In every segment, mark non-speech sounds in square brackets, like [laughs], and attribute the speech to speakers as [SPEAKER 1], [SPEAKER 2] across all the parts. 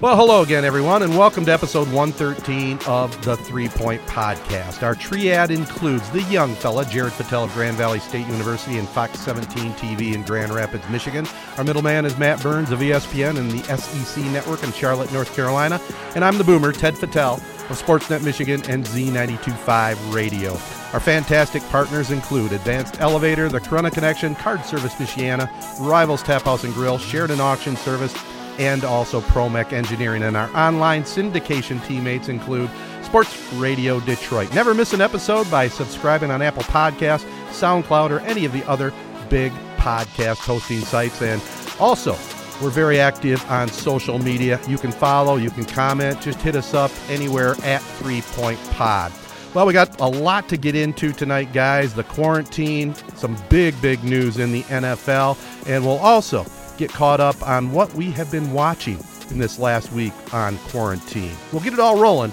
[SPEAKER 1] Well, hello again, everyone, and welcome to episode 113 of the Three Point Podcast. Our triad includes the young fella, Jared Patel of Grand Valley State University and Fox 17 TV in Grand Rapids, Michigan. Our middleman is Matt Burns of ESPN and the SEC Network in Charlotte, North Carolina. And I'm the boomer, Ted Patel of Sportsnet Michigan and Z925 Radio. Our fantastic partners include Advanced Elevator, the Corunna Connection, Card Service Michiana, Rivals Tap House and Grill, Sheridan Auction Service, and also Promec Engineering. And our online syndication teammates include Sports Radio Detroit. Never miss an episode by subscribing on Apple Podcasts, SoundCloud, or any of the other big podcast hosting sites. And also, we're very active on social media. You can follow, you can comment, just hit us up anywhere at Three Point Pod. Well, we got a lot to get into tonight, guys. The quarantine, some big, big news in the NFL, and we'll also get caught up on what we have been watching in this last week on quarantine. We'll get it all rolling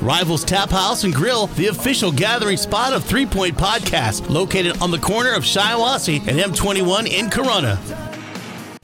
[SPEAKER 2] Rivals Tap House and Grill, the official gathering spot of Three Point Podcast, located on the corner of Shiawassee and M21 in Corunna.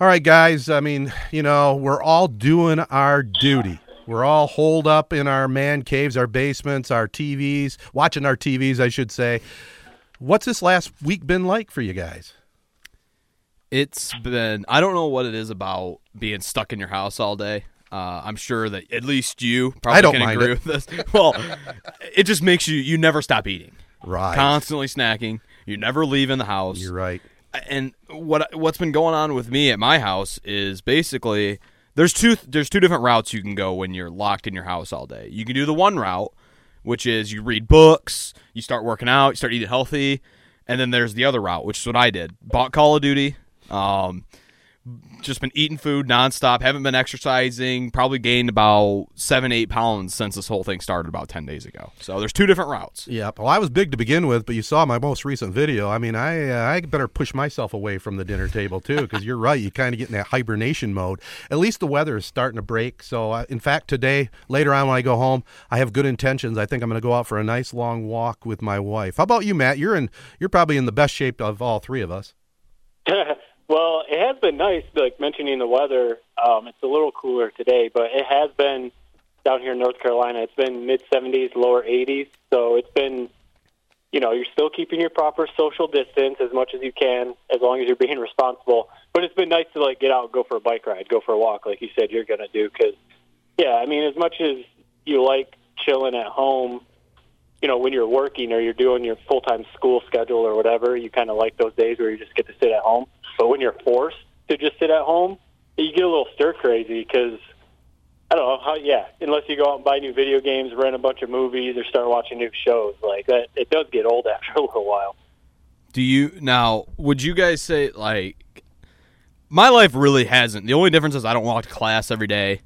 [SPEAKER 1] All right, guys. I mean, you know, we're all doing our duty. We're all holed up in our man caves, our basements, our TVs, watching our TVs, I should say. What's this last week been like for you guys?
[SPEAKER 3] It's been, I don't know what it is about being stuck in your house all day. Uh, I'm sure that at least you probably
[SPEAKER 1] I don't
[SPEAKER 3] can
[SPEAKER 1] mind
[SPEAKER 3] agree
[SPEAKER 1] it.
[SPEAKER 3] with this. [laughs] Well, it just makes you, you never stop eating.
[SPEAKER 1] Right.
[SPEAKER 3] Constantly snacking. You're never leaving the house.
[SPEAKER 1] You're right.
[SPEAKER 3] And what what's been going on with me at my house is basically there's two there's two different routes you can go when you're locked in your house all day. You can do the one route, which is you read books, you start working out, you start eating healthy, and then there's the other route, which is what I did. Bought Call of Duty, um, just been eating food nonstop. Haven't been exercising. Probably gained about seven eight pounds since this whole thing started about ten days ago. So there's two different routes.
[SPEAKER 1] Yep. Well, I was big to begin with, but you saw my most recent video. I mean, I uh, I better push myself away from the dinner table too, because you're right. You kind of get in that hibernation mode. At least the weather is starting to break. So, uh, in fact, today later on when I go home, I have good intentions. I think I'm going to go out for a nice long walk with my wife. How about you, Matt? You're in. You're probably in the best shape of all three of us. [laughs]
[SPEAKER 4] well, it has been nice, like mentioning the weather. Um, it's a little cooler today, but it has been down here in North Carolina. It's been mid 70s, lower 80s. So it's been, you know, you're still keeping your proper social distance as much as you can, as long as you're being responsible. But it's been nice to like get out, go for a bike ride, go for a walk, like you said you're going to do. Because, yeah, I mean, as much as you like chilling at home, you know, when you're working or you're doing your full time school schedule or whatever, you kind of like those days where you just get to sit at home. But when you're forced to just sit at home, you get a little stir crazy because I don't know how. Yeah, unless you go out and buy new video games, rent a bunch of movies, or start watching new shows, like that, it does get old [laughs] after a little while.
[SPEAKER 3] Do you now? Would you guys say like my life really hasn't? The only difference is I don't walk to class every day.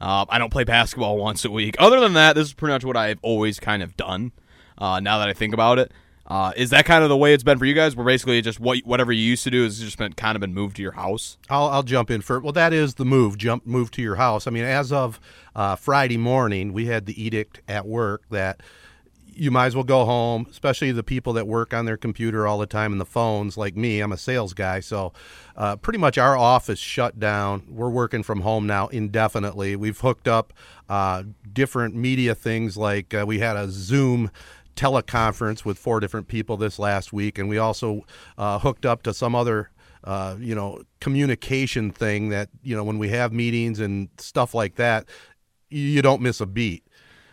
[SPEAKER 3] Uh, I don't play basketball once a week. Other than that, this is pretty much what I've always kind of done. Uh, now that I think about it, uh, is that kind of the way it's been for you guys? Where basically just what whatever you used to do has just been kind of been moved to your house.
[SPEAKER 1] I'll, I'll jump in for it. well. That is the move. Jump move to your house. I mean, as of uh, Friday morning, we had the edict at work that you might as well go home, especially the people that work on their computer all the time and the phones, like me. I'm a sales guy, so uh, pretty much our office shut down. We're working from home now indefinitely. We've hooked up uh, different media things, like uh, we had a Zoom teleconference with four different people this last week, and we also uh, hooked up to some other uh, you know communication thing that you know when we have meetings and stuff like that you don't miss a beat.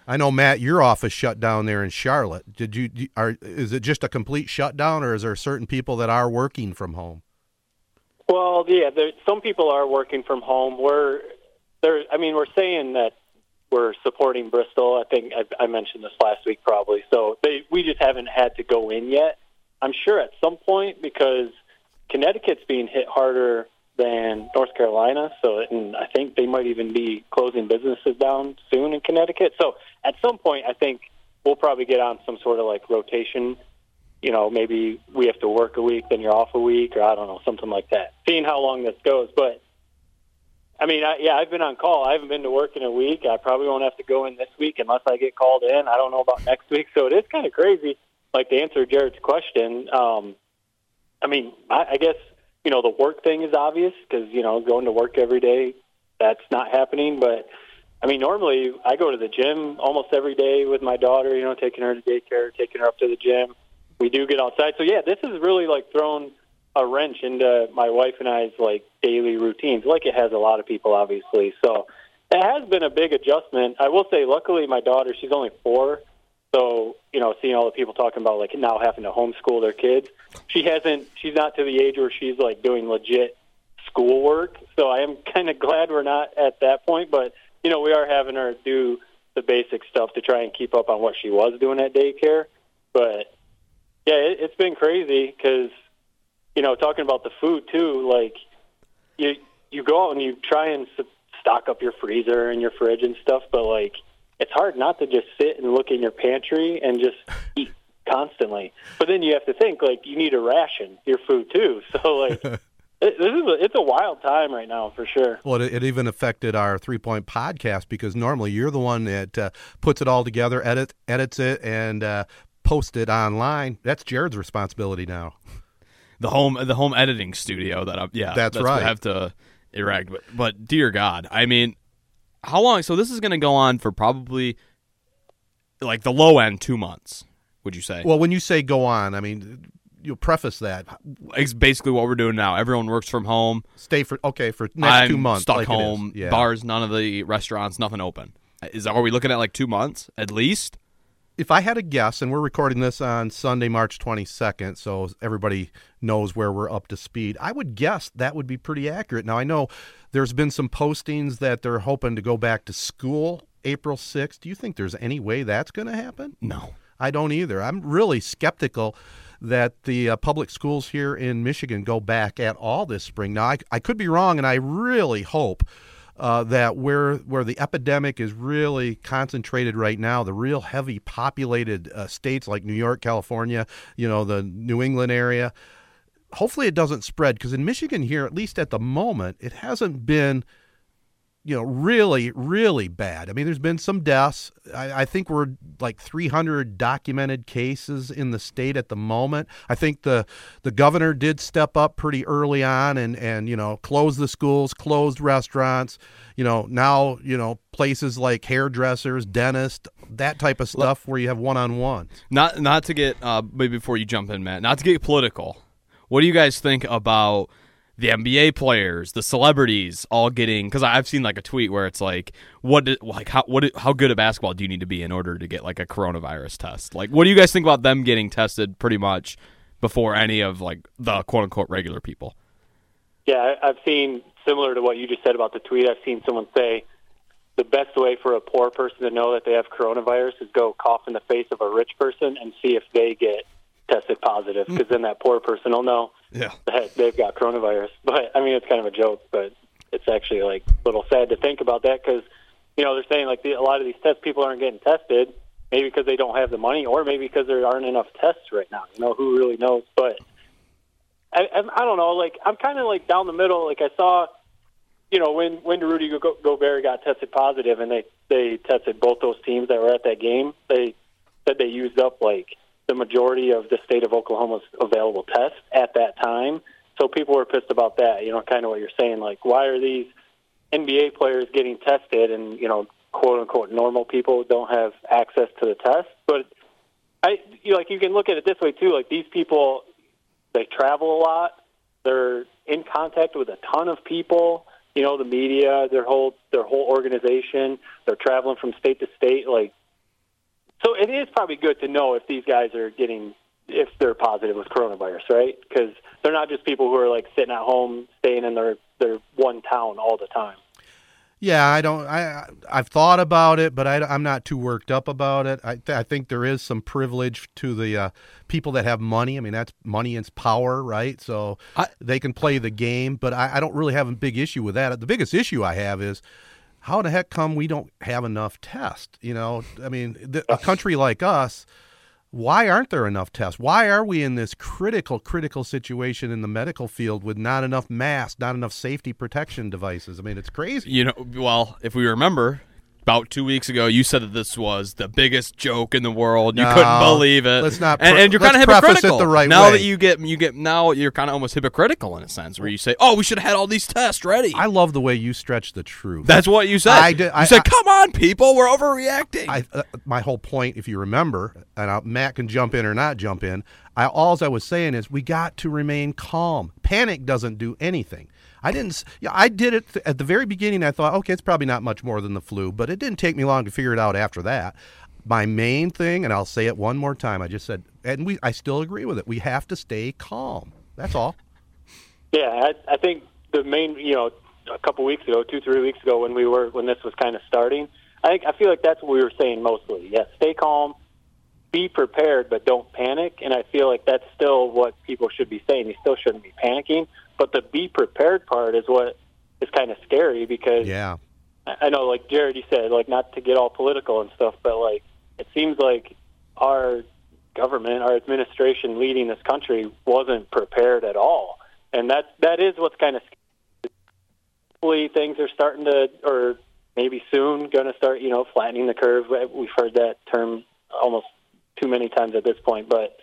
[SPEAKER 1] I know Matt, your office shut down there in Charlotte. Did you are is it just a complete shutdown, or is there certain people that are working from home?
[SPEAKER 4] Well, yeah, some people are working from home. We're there. I mean, we're saying that we're supporting Bristol. I think I, I mentioned this last week, probably. So they, we just haven't had to go in yet. I'm sure at some point because Connecticut's being hit harder than North Carolina. So, and I think they might even be closing businesses down soon in Connecticut. So, at some point, I think we'll probably get on some sort of like rotation. You know, maybe we have to work a week, then you're off a week, or I don't know, something like that. Seeing how long this goes, but I mean, I, yeah, I've been on call. I haven't been to work in a week. I probably won't have to go in this week unless I get called in. I don't know about next week, so it is kind of crazy. Like to answer Jared's question, um, I mean, I, I guess you know, the work thing is obvious because, you know, going to work every day, that's not happening. But, I mean, normally I go to the gym almost every day with my daughter, you know, taking her to daycare, taking her up to the gym. We do get outside. So, yeah, this is really, like, thrown a wrench into my wife and I's, like, daily routines, like it has a lot of people, obviously. So, it has been a big adjustment. I will say, luckily, my daughter, she's only four. So, you know, seeing all the people talking about like now having to homeschool their kids, she hasn't. She's not to the age where she's like doing legit schoolwork. So I am kind of glad we're not at that point. But you know, we are having her do the basic stuff to try and keep up on what she was doing at daycare. But yeah, it, it's been crazy because you know, talking about the food too. Like you you go out and you try and stock up your freezer and your fridge and stuff, but like it's hard not to just sit and look in your pantry and just [laughs] eat constantly. But then you have to think like you need to ration your food too. [laughs] So like [laughs] this is a, it's a wild time right now for sure.
[SPEAKER 1] Well, it, it even affected our three point podcast because normally you're the one that uh, puts it all together, edit edits it, and uh, posts it online. That's Jared's responsibility now.
[SPEAKER 3] The home the home editing studio that I yeah
[SPEAKER 1] that's,
[SPEAKER 3] that's
[SPEAKER 1] right.
[SPEAKER 3] I have to erect, but but dear God, I mean how long? So this is going to go on for probably like the low end two months. Would you say?
[SPEAKER 1] Well, when you say go on, I mean you'll preface that.
[SPEAKER 3] It's basically what we're doing now. Everyone works from home.
[SPEAKER 1] Stay for okay for next
[SPEAKER 3] I'm
[SPEAKER 1] two months.
[SPEAKER 3] Stuck
[SPEAKER 1] like
[SPEAKER 3] home.
[SPEAKER 1] Yeah.
[SPEAKER 3] Bars, none of the restaurants, nothing open. Is are we looking at like two months at least?
[SPEAKER 1] If I had a guess, and we're recording this on Sunday, March 22nd, so everybody knows where we're up to speed, I would guess that would be pretty accurate. Now, I know there's been some postings that they're hoping to go back to school April 6th. Do you think there's any way that's going to happen?
[SPEAKER 3] No.
[SPEAKER 1] I don't either. I'm really skeptical that the uh, public schools here in Michigan go back at all this spring. Now, I, I could be wrong, and I really hope uh, that where where the epidemic is really concentrated right now, the real heavy populated uh, states like New York, California, you know, the New England area. Hopefully, it doesn't spread because in Michigan here, at least at the moment, it hasn't been you know, really, really bad. I mean, there's been some deaths. I, I, think we're like 300 documented cases in the state at the moment. I think the the governor did step up pretty early on and and you know closed the schools, closed restaurants. You know now you know places like hairdressers, dentists, that type of stuff where you have one on one.
[SPEAKER 3] Not not to get uh, maybe before you jump in, Matt. Not to get political. What do you guys think about? The NBA players, the celebrities, all getting because I've seen like a tweet where it's like, what, like how what how good at basketball do you need to be in order to get like a coronavirus test? Like, what do you guys think about them getting tested pretty much before any of like the quote unquote regular people?
[SPEAKER 4] Yeah, I've seen similar to what you just said about the tweet. I've seen someone say the best way for a poor person to know that they have coronavirus is go cough in the face of a rich person and see if they get tested positive because then that poor person will know
[SPEAKER 3] yeah.
[SPEAKER 4] that they've got coronavirus. [laughs] But I mean, it's kind of a joke, but it's actually like a little sad to think about that because you know they're saying like the, a lot of these tests people aren't getting tested, maybe because they don't have the money, or maybe because there aren't enough tests right now. You know, who really knows? But I, I, I don't know. Like I'm kind of like down the middle. Like I saw. You know, when when Rudy Go- Gobert got tested positive, and they they tested both those teams that were at that game, they said they used up like the majority of the state of Oklahoma's available tests at that time. So people were pissed about that. You know, kind of what you're saying, like why are these NBA players getting tested, and you know, quote unquote, normal people don't have access to the test. But I, you know, like you can look at it this way too. Like these people, they travel a lot. They're in contact with a ton of people. you know, the media, their whole their whole organization. They're traveling from state to state. Like, so it is probably good to know if these guys are getting if they're positive with coronavirus, right? Because they're not just people who are like sitting at home, staying in their their one town all the time.
[SPEAKER 1] Yeah, I don't. I I've thought about it, but I, am not too worked up about it. I, th- I think there is some privilege to the uh, people that have money. I mean, that's money and power, right? So
[SPEAKER 3] I,
[SPEAKER 1] they can play the game, but I, I don't really have a big issue with that. The biggest issue I have is how the heck come we don't have enough tests? You know, I mean, the, a country like us why aren't there enough tests? Why are we in this critical, critical situation in the medical field with not enough masks, not enough safety protection devices? I mean, it's crazy.
[SPEAKER 3] You know, well, if we remember, about two weeks ago, you said that this was the biggest joke in the world. You
[SPEAKER 1] No,
[SPEAKER 3] couldn't believe it.
[SPEAKER 1] let's not
[SPEAKER 3] and,
[SPEAKER 1] pre-
[SPEAKER 3] and you're
[SPEAKER 1] let's
[SPEAKER 3] kind of hypocritical
[SPEAKER 1] the right
[SPEAKER 3] now
[SPEAKER 1] way.
[SPEAKER 3] that you get you get now you're kind of almost hypocritical in a sense where you say, "Oh, we should have had all these tests ready."
[SPEAKER 1] I love the way you stretch the truth.
[SPEAKER 3] That's what you said.
[SPEAKER 1] I did-
[SPEAKER 3] you said,
[SPEAKER 1] I-
[SPEAKER 3] "Come on, people, we're overreacting."
[SPEAKER 1] I, uh, my whole point, if you remember, and I, Matt can jump in or not jump in. I, all I was saying is we got to remain calm. Panic doesn't do anything. I didn't. Yeah, I did it th- at the very beginning. I thought, okay, it's probably not much more than the flu, but it didn't take me long to figure it out after that. My main thing, and I'll say it one more time. I just said, and we, I still agree with it. We have to stay calm. That's all.
[SPEAKER 4] Yeah, I, I think the main, you know, a couple weeks ago, two, three weeks ago, when we were when this was kind of starting, I think I feel like that's what we were saying mostly. Yeah, stay calm, be prepared, but don't panic. And I feel like that's still what people should be saying. You still shouldn't be panicking, but the be prepared part is what is kind of scary because
[SPEAKER 1] Yeah.
[SPEAKER 4] I know, like Jared, you said, like not to get all political and stuff, but like it seems like our government, our administration leading this country wasn't prepared at all, and that that is what's kind of scary. hopefully things are starting to, or maybe soon going to start, you know, flattening the curve. We've heard that term almost too many times at this point, but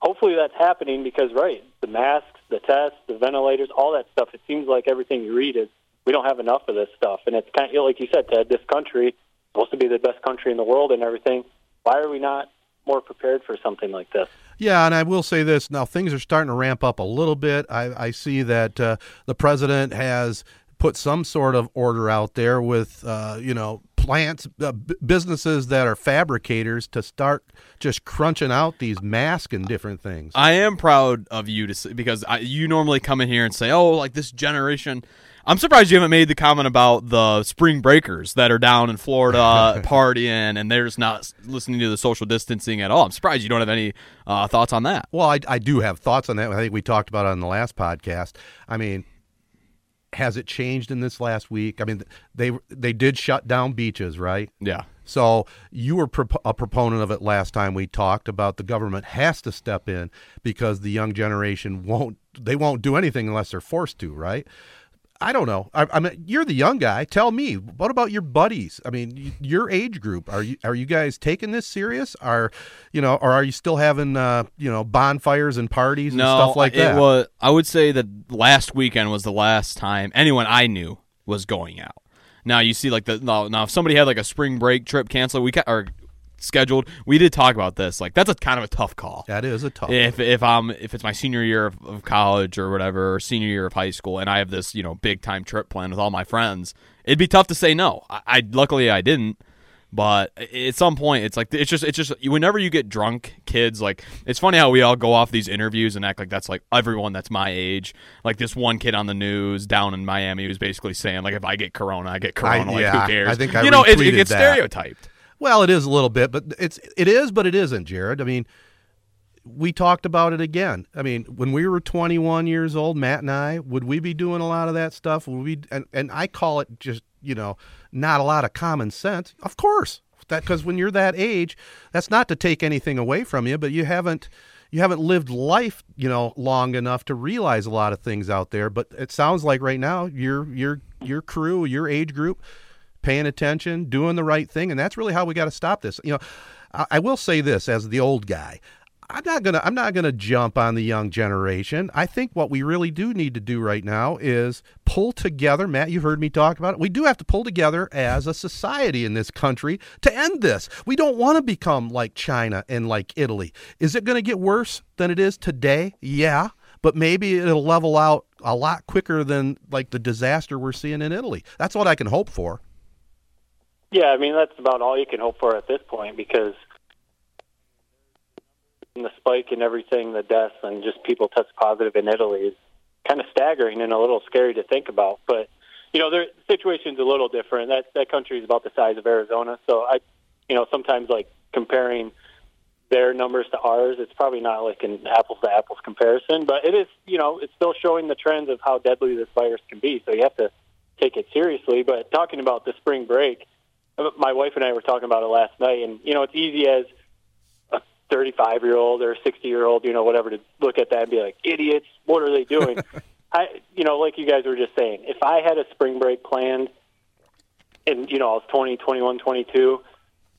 [SPEAKER 4] hopefully that's happening because right, the masks, the tests, the ventilators, all that stuff. It seems like everything you read is we don't have enough of this stuff, and it's kind of like you said, Ted. This country supposed to be the best country in the world and everything. Why are we not more prepared for something like this?
[SPEAKER 1] Yeah, and I will say this now: things are starting to ramp up a little bit. I, I see that uh, the president has put some sort of order out there with, uh, you know, plants, uh, b- businesses that are fabricators to start just crunching out these masks and different things.
[SPEAKER 3] I am proud of you to say, because I, you normally come in here and say, "Oh, like this generation." I'm surprised you haven't made the comment about the spring breakers that are down in Florida [laughs] partying and they're just not listening to the social distancing at all. I'm surprised you don't have any uh, thoughts on that.
[SPEAKER 1] Well, I, I do have thoughts on that. I think we talked about it on the last podcast. I mean, has it changed in this last week? I mean, they they did shut down beaches, right?
[SPEAKER 3] Yeah.
[SPEAKER 1] So you were prop- a proponent of it last time we talked about the government has to step in because the young generation won't they won't do anything unless they're forced to, right? I don't know. I, I mean, you're the young guy. Tell me, what about your buddies? I mean, your age group. Are you are you guys taking this serious? Are you know, or are you still having uh, you know bonfires and parties and
[SPEAKER 3] no,
[SPEAKER 1] stuff like that?
[SPEAKER 3] was. I would say that last weekend was the last time anyone I knew was going out. Now you see, like the now, now if somebody had like a spring break trip canceled, we ca- or scheduled, we did talk about this. Like that's a kind of a tough call.
[SPEAKER 1] that is a tough.
[SPEAKER 3] If if I'm if it's my senior year of, of college or whatever, or senior year of high school, and I have this you know big time trip planned with all my friends, it'd be tough to say no. I, I luckily I didn't, but at some point it's like it's just it's just whenever you get drunk, kids like it's funny how we all go off these interviews and act like that's like everyone that's my age. Like this one kid on the news down in Miami was basically saying like if I get corona, I get corona. like
[SPEAKER 1] yeah,
[SPEAKER 3] who cares?
[SPEAKER 1] I think I
[SPEAKER 3] you know it, it gets
[SPEAKER 1] that.
[SPEAKER 3] stereotyped.
[SPEAKER 1] Well, it is a little bit, but it's it is, but it isn't, Jared. I mean, we talked about it again. I mean, when we were 21 years old, Matt and I, would we be doing a lot of that stuff? Would we? And, and I call it just you know not a lot of common sense. Of course, that because when you're that age, that's not to take anything away from you, but you haven't you haven't lived life you know long enough to realize a lot of things out there. But it sounds like right now your your your crew, your age group paying attention, doing the right thing, and that's really how we got to stop this. You know, I, I will say this as the old guy. I'm not gonna I'm not gonna jump on the young generation. I think what we really do need to do right now is pull together. Matt, you heard me talk about it. We do have to pull together as a society in this country to end this. We don't want to become like China and like Italy. Is it going to get worse than it is today? Yeah. but maybe it'll level out a lot quicker than like the disaster we're seeing in Italy. That's what I can hope for.
[SPEAKER 4] Yeah, I mean that's about all you can hope for at this point because the spike and everything, the deaths and just people test positive in Italy is kind of staggering and a little scary to think about. But you know, their situation's a little different. That that country is about the size of Arizona, so I, you know, sometimes like comparing their numbers to ours, it's probably not like an apples to apples comparison, but it is, you know, it's still showing the trends of how deadly this virus can be. So you have to take it seriously. But talking about the spring break, my wife and I were talking about it last night, and you know, it's easy as a 35 year old or a 60 year old, you know, whatever, to look at that and be like, idiots, what are they doing? [laughs] I, you know, like you guys were just saying, if I had a spring break planned, and you know, I was 20, 21, 22,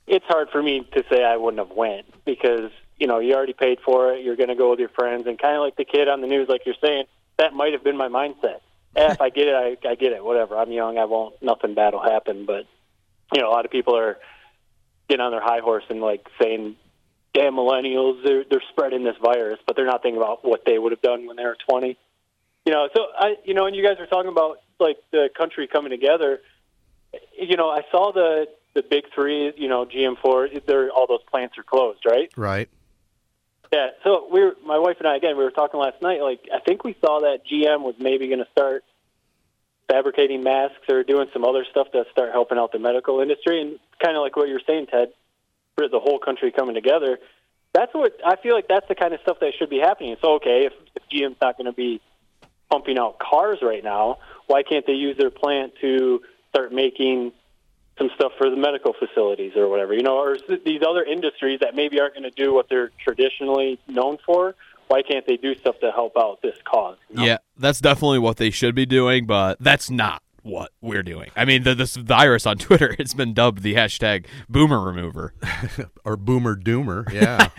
[SPEAKER 4] it's hard for me to say I wouldn't have went because you know you already paid for it. You're going to go with your friends, and kind of like the kid on the news, like you're saying, that might have been my mindset. Eh, if I get it, I, I get it. Whatever. I'm young. I won't. Nothing bad will happen. But you know, a lot of people are getting on their high horse and like saying, "Damn millennials, they're they're spreading this virus," but they're not thinking about what they would have done when they were 20. You know, so I, you know, and you guys are talking about like the country coming together. You know, I saw the the big three, you know, GM Ford. they're all those plants are closed, right?
[SPEAKER 1] Right.
[SPEAKER 4] Yeah. So we were, my wife and I again, we were talking last night. Like, I think we saw that GM was maybe going to start fabricating masks or doing some other stuff to start helping out the medical industry, and kind of like what you're saying, Ted, for the whole country coming together. That's what I feel like. That's the kind of stuff that should be happening. So, okay, if, if GM's not going to be pumping out cars right now, why can't they use their plant to start making some stuff for the medical facilities or whatever, you know, or these other industries that maybe aren't going to do what they're traditionally known for. Why can't they do stuff to help out this cause?
[SPEAKER 3] You know? Yeah, that's definitely what they should be doing, but that's not what we're doing. I mean, the, this virus on [laughs] Twitter, it's been dubbed the hashtag boomer remover [laughs]
[SPEAKER 1] or boomer doomer. [laughs] Yeah.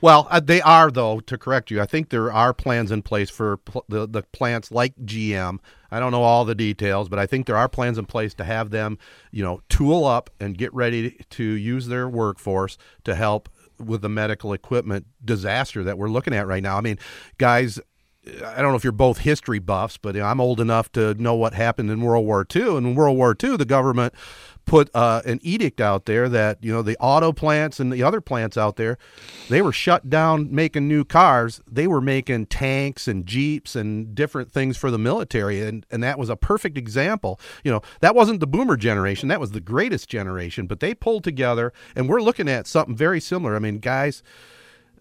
[SPEAKER 1] well, uh, they are though. To correct you, I think there are plans in place for pl- the the plants like GM. I don't know all the details, but I think there are plans in place to have them, you know, tool up and get ready to use their workforce to help with the medical equipment disaster that we're looking at right now. I mean, guys, I don't know if you're both history buffs, but I'm old enough to know what happened in World War II. And in World War II, the government put uh, an edict out there that you know the auto plants and the other plants out there, they were shut down making new cars. They were making tanks and jeeps and different things for the military, and and that was a perfect example. You know that wasn't the boomer generation; that was the greatest generation. But they pulled together, and we're looking at something very similar. I mean, guys.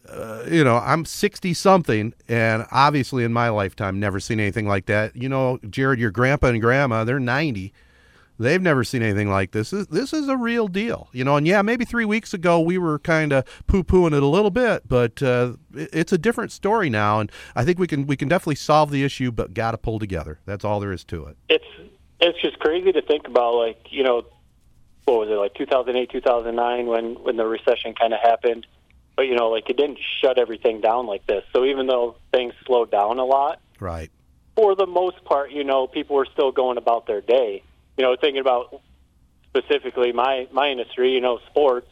[SPEAKER 1] Uh, you know, I'm 60 something, and obviously in my lifetime, never seen anything like that. You know, Jared, your grandpa and grandma, they're 90 They've never seen anything like this. This, this is a real deal, you know. And yeah, maybe three weeks ago we were kind of poo-pooing it a little bit, but uh, it's a different story now, and I think we can we can definitely solve the issue, but got to pull together. That's all there is to it.
[SPEAKER 4] It's it's just crazy to think about, like you know, what was it like 2008, 2009 when when the recession kind of happened, but you know, like it didn't shut everything down like this. So even though things slowed down a lot,
[SPEAKER 1] right,
[SPEAKER 4] for the most part, you know, people were still going about their day you know, thinking about specifically my my industry, you know, sports.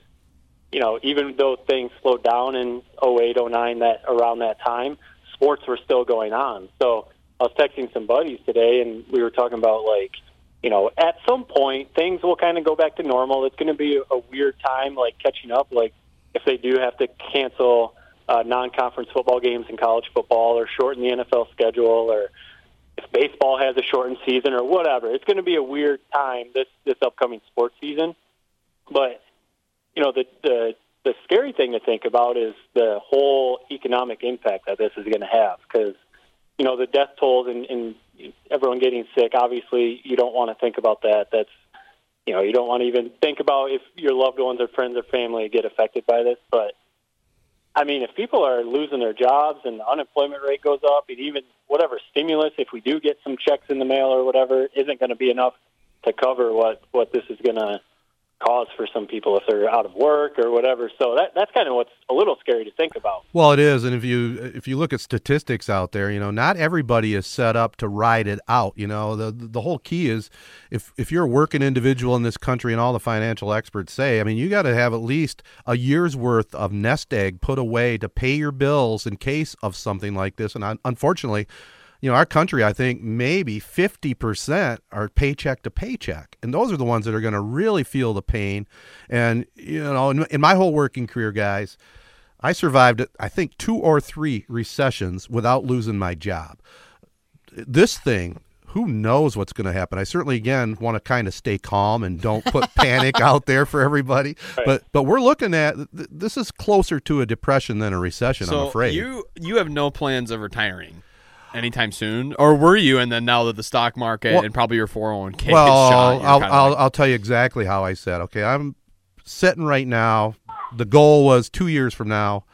[SPEAKER 4] You know, even though things slowed down in 08, 09, that around that time, sports were still going on. So I was texting some buddies today, and we were talking about like, you know, at some point things will kind of go back to normal. It's going to be a weird time, like catching up. Like if they do have to cancel uh, non-conference football games in college football, or shorten the NFL schedule, or if baseball has a shortened season or whatever. It's going to be a weird time this this upcoming sports season. But you know the the the scary thing to think about is the whole economic impact that this is going to have because you know the death tolls and, and everyone getting sick. Obviously, you don't want to think about that. That's you know you don't want to even think about if your loved ones or friends or family get affected by this. But I mean, if people are losing their jobs and the unemployment rate goes up, and even whatever stimulus, if we do get some checks in the mail or whatever, isn't going to be enough to cover what what this is going to cause for some people if they're out of work or whatever. So that that's kind of what's a little scary to think about.
[SPEAKER 1] Well, it is, and if you if you look at statistics out there, you know, not everybody is set up to ride it out. You know, the the whole key is if if you're a working individual in this country, and all the financial experts say, I mean, you got to have at least a year's worth of nest egg put away to pay your bills in case of something like this. And unfortunately you know, our country, I think maybe 50% are paycheck to paycheck. And those are the ones that are going to really feel the pain. And, you know, in, in, my whole working career, guys, I survived, I think, two or three recessions without losing my job. This thing, who knows what's going to happen? I certainly, again, want to kind of stay calm and don't put [laughs] panic out there for everybody. Right. But but we're looking at this is closer to a depression than a recession.
[SPEAKER 3] So
[SPEAKER 1] I'm afraid
[SPEAKER 3] you you have no plans of retiring anytime soon, or were you? And then now that the stock market well, and probably your four hundred one k.
[SPEAKER 1] well,
[SPEAKER 3] shot,
[SPEAKER 1] I'll I'll,
[SPEAKER 3] like,
[SPEAKER 1] I'll tell you exactly how I said. Okay, I'm sitting right now. The goal was two years from now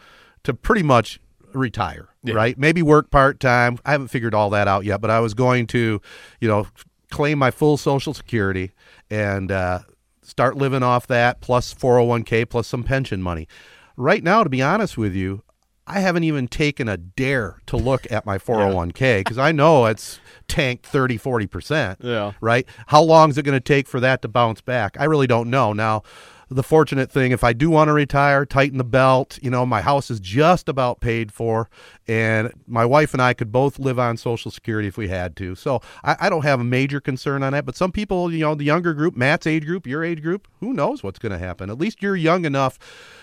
[SPEAKER 1] to pretty much retire. Yeah. Right? Maybe work part time. I haven't figured all that out yet, but I was going to, you know, claim my full Social Security and uh, start living off that plus 401k plus some pension money. Right now, to be honest with you, I haven't even taken a dare to look at my 401k because I know it's tanked 30, 40%.
[SPEAKER 3] Yeah.
[SPEAKER 1] Right? How long is it going to take for that to bounce back? I really don't know. Now, the fortunate thing, if I do want to retire, tighten the belt, you know, my house is just about paid for, and my wife and I could both live on Social Security if we had to. So I, I don't have a major concern on that. But some people, you know, the younger group, Matt's age group, your age group, who knows what's going to happen? At least you're young enough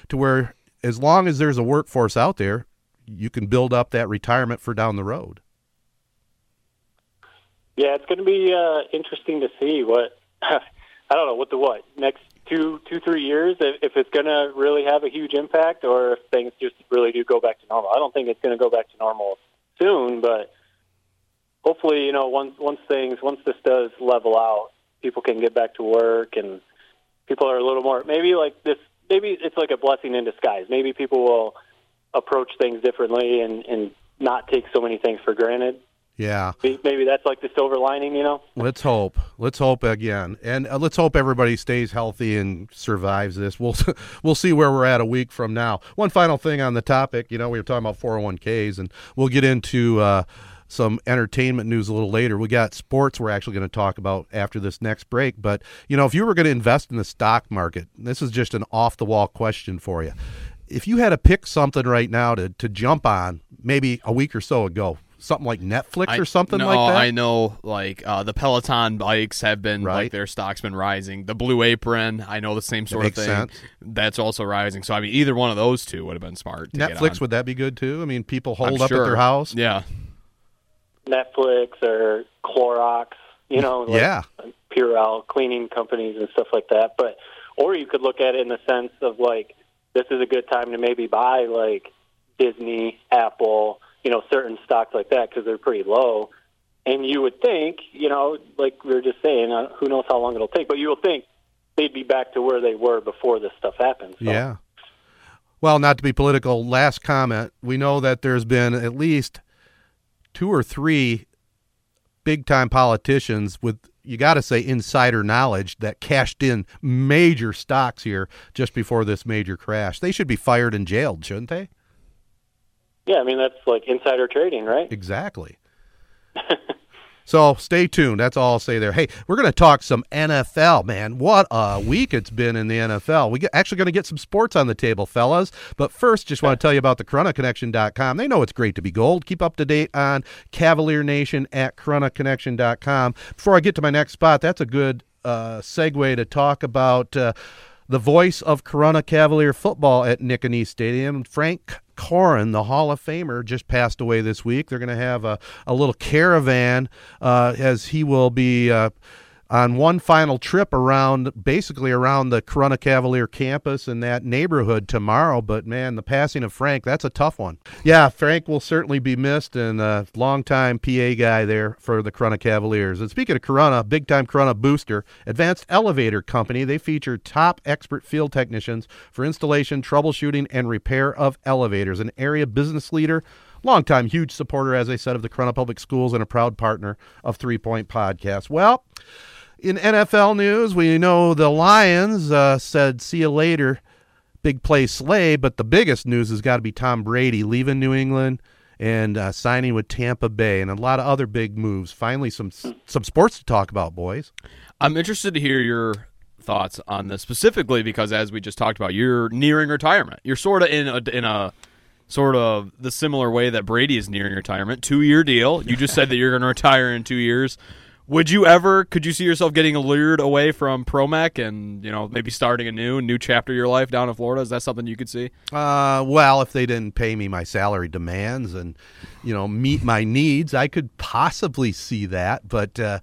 [SPEAKER 1] to where as long as there's a workforce out there, you can build up that retirement for down the road.
[SPEAKER 4] Yeah, it's going to be uh, interesting to see what [laughs] I don't know what the what next two two three years if, if it's going to really have a huge impact or if things just really do go back to normal. I don't think it's going to go back to normal soon, but hopefully, you know, once once things once this does level out, people can get back to work and people are a little more maybe like this maybe it's like a blessing in disguise. Maybe people will approach things differently and, and not take so many things for granted.
[SPEAKER 1] Yeah.
[SPEAKER 4] Maybe that's like the silver lining, you know?
[SPEAKER 1] Let's hope. Let's hope again. And uh, let's hope everybody stays healthy and survives this. We'll [laughs] we'll see where we're at a week from now. One final thing on the topic, you know, we were talking about 401k's and we'll get into uh, some entertainment news a little later. We got sports we're actually going to talk about after this next break. But, you know, if you were going to invest in the stock market, this is just an off the wall question for you. If you had to pick something right now to, to jump on, maybe a week or so ago, something like Netflix I, or something
[SPEAKER 3] no,
[SPEAKER 1] like that?
[SPEAKER 3] I know, like uh, the Peloton bikes have been right. like their stock's been rising. The Blue Apron, I know the same sort of thing.
[SPEAKER 1] Sense.
[SPEAKER 3] That's also rising. So I mean, either one of those two would have been smart.
[SPEAKER 1] Netflix would that be good too? I mean, people hold
[SPEAKER 3] I'm
[SPEAKER 1] up
[SPEAKER 3] sure.
[SPEAKER 1] at their house.
[SPEAKER 3] Yeah,
[SPEAKER 4] Netflix or Clorox, you know, like
[SPEAKER 1] yeah,
[SPEAKER 4] Purell cleaning companies and stuff like that. But or you could look at it in the sense of like this is a good time to maybe buy like Disney, Apple, you know, certain stocks like that because they're pretty low. And you would think, you know, like we were just saying, uh, who knows how long it'll take, but you will think they'd be back to where they were before this stuff happened. So.
[SPEAKER 1] Yeah. Well, not to be political, last comment. We know that there's been at least two or three big time politicians with you got to say insider knowledge that cashed in major stocks here just before this major crash. They should be fired and jailed, shouldn't they?
[SPEAKER 4] Yeah, I mean that's like insider trading, right?
[SPEAKER 1] Exactly. [laughs] So stay tuned. That's all I'll say there. Hey, we're going to talk some NFL, man. What a week it's been in the NFL. We actually going to get some sports on the table, fellas. But first, just want to tell you about the CorunnaConnection.com. They know it's great to be gold. Keep up to date on Cavalier Nation at CorunnaConnection.com. Before I get to my next spot, that's a good uh, segue to talk about. Uh, the voice of Corunna Cavalier football at Nittany Stadium, Frank Corrin, the Hall of Famer, just passed away this week. They're going to have a, a little caravan uh, as he will be uh, on one final trip around, basically around the Corunna Cavalier campus and that neighborhood tomorrow. But man, the passing of Frank, that's a tough one. Yeah, Frank will certainly be missed and a longtime PA guy there for the Corunna Cavaliers. And speaking of Corunna, big time Corunna booster, Advanced Elevator Company, they feature top expert field technicians for installation, troubleshooting, and repair of elevators. An area business leader longtime huge supporter, as I said, of the Corunna Public Schools and a proud partner of Three Point Podcast. Well, In NFL news, we know the Lions uh, said, see you later, big play Slay, but the biggest news has got to be Tom Brady leaving New England and uh, signing with Tampa Bay and a lot of other big moves. Finally, some some sports to talk about, boys.
[SPEAKER 3] I'm interested to hear your thoughts on this specifically because, as we just talked about, you're nearing retirement. You're sort of in a, in a sort of the similar way that Brady is nearing retirement. Two year deal. You just said that you're going [laughs] to retire in two years. Would you ever? Could you see yourself getting lured away from Promec and you know maybe starting a new new chapter of your life down in Florida? Is that something you could see?
[SPEAKER 1] Uh, well, if they didn't pay me my salary demands and you know meet my needs, I could possibly see that. But uh,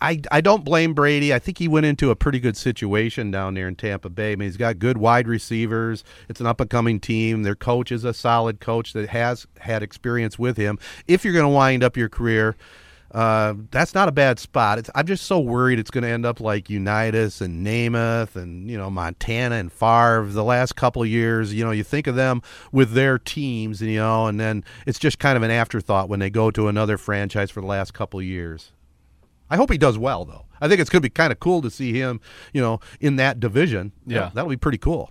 [SPEAKER 1] I I don't blame Brady. I think he went into a pretty good situation down there in Tampa Bay. I mean, he's got good wide receivers. It's an up and coming team. Their coach is a solid coach that has had experience with him. If you're going to wind up your career. Uh, that's not a bad spot. It's, I'm just so worried it's going to end up like Unitas and Namath and you know Montana and Favre the last couple of years. You know, you think of them with their teams, you know, and then it's just kind of an afterthought when they go to another franchise for the last couple of years. I hope he does well, though. I think it's going to be kind of cool to see him, you know, in that division.
[SPEAKER 3] Yeah,
[SPEAKER 1] that'll be pretty cool.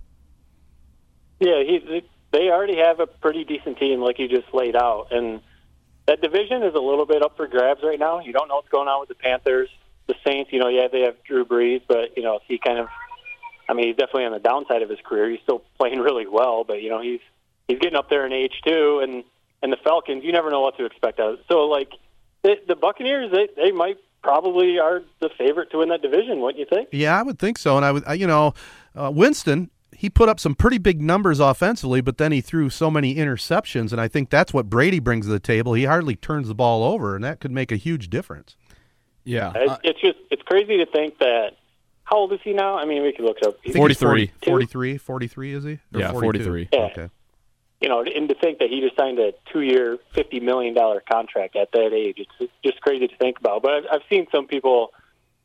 [SPEAKER 4] Yeah, he, they already have a pretty decent team, like you just laid out, and that division is a little bit up for grabs right now. You don't know what's going on with the Panthers, the Saints. You know, yeah, they have Drew Brees, but you know, he kind of, I mean, he's definitely on the downside of his career. He's still playing [laughs] really well, but you know, he's he's getting up there in age too, and and the Falcons, you never know what to expect out. of it. So like the, the Buccaneers, they they might probably are the favorite to win that division. Do you think?
[SPEAKER 1] Yeah, I would think so. And I would, you know, uh, Winston, he put up some pretty big numbers offensively, but then he threw so many interceptions, and I think that's what Brady brings to the table. He hardly turns the ball over, and that could make a huge difference.
[SPEAKER 3] Yeah,
[SPEAKER 4] it's, it's just it's crazy to think that. How old is he now? I mean, we could look it up.
[SPEAKER 3] He's 43.
[SPEAKER 1] 43, 43 is he? Or
[SPEAKER 3] yeah,
[SPEAKER 1] 42?
[SPEAKER 3] 43.
[SPEAKER 4] Yeah.
[SPEAKER 1] Okay.
[SPEAKER 4] You know, and to think that he just signed a two-year, fifty million dollar contract at that age, it's just crazy to think about. But I've, I've seen some people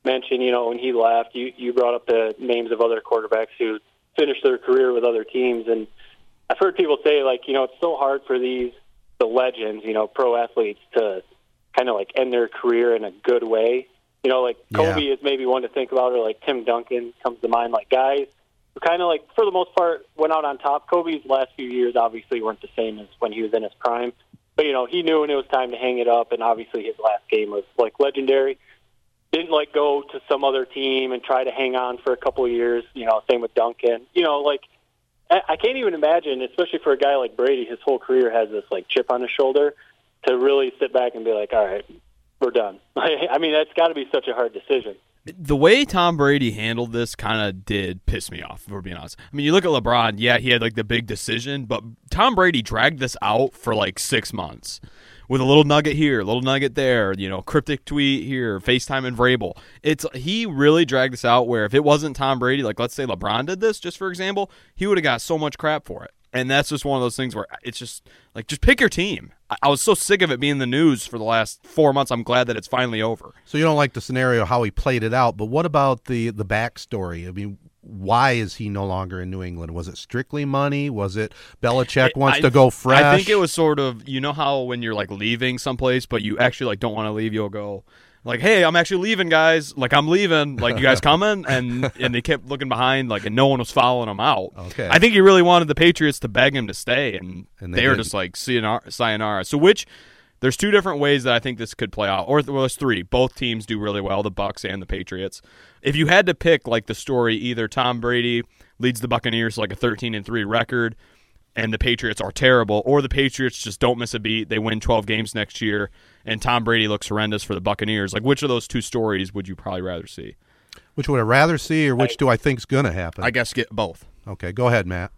[SPEAKER 4] mention, you know, when he left, you you brought up the names of other quarterbacks who finished their career with other teams, and I've heard people say, like, you know, it's so hard for these the legends, you know, pro athletes to kind of like end their career in a good way. You know, like Kobe
[SPEAKER 1] Yeah.
[SPEAKER 4] is maybe one to think about, or like Tim Duncan comes to mind, like guys who kind of like, for the most part, went out on top. Kobe's last few years obviously weren't the same as when he was in his prime, but you know, he knew when it was time to hang it up, and obviously his last game was like legendary. Didn't like go to some other team and try to hang on for a couple of years. You know, same with Duncan. You know, like I can't even imagine, especially for a guy like Brady, his whole career has this like chip on his shoulder to really sit back and be like, all right, we're done. [laughs] I mean, that's got to be such a hard decision.
[SPEAKER 3] the way Tom Brady handled this kind of did piss me off, we're being honest. I mean, you look at LeBron, yeah, he had like the big decision, but Tom Brady dragged this out for like six months with a little nugget here, a little nugget there, you know, cryptic tweet here, FaceTime and Vrabel. It's he really dragged this out where if it wasn't Tom Brady, like let's say LeBron did this, just for example, he would have got so much crap for it. And that's just one of those things where it's just like just pick your team. I, I was so sick of it being the news for the last four months. I'm glad that it's finally over.
[SPEAKER 1] So you don't like the scenario how he played it out, but what about the the backstory? I mean, why is he no longer in New England? Was it strictly money? Was it Belichick wants
[SPEAKER 3] I-
[SPEAKER 1] to go fresh?
[SPEAKER 3] I think it was sort of you know how when you're like leaving someplace, but you actually like don't want to leave, you'll go like, "Hey, I'm actually leaving, guys. Like I'm leaving. Like you guys [laughs] coming?" And and they kept looking behind, like, and no one was following him out.
[SPEAKER 1] Okay.
[SPEAKER 3] I think he really wanted the Patriots to beg him to stay, and,
[SPEAKER 1] And they
[SPEAKER 3] they, were just like sayonara. So which. There's two different ways that I think this could play out, or well, there's three. Both teams do really well, the Bucs and the Patriots. If you had to pick like the story, either Tom Brady leads the Buccaneers to like a 13 and three record, and the Patriots are terrible, or the Patriots just don't miss a beat. They win 12 games next year, and Tom Brady looks horrendous for the Buccaneers. Like, which of those two stories would you probably rather see?
[SPEAKER 1] which would I rather see, or which do I think is going to happen?
[SPEAKER 3] I guess get both.
[SPEAKER 1] okay, go ahead, Matt.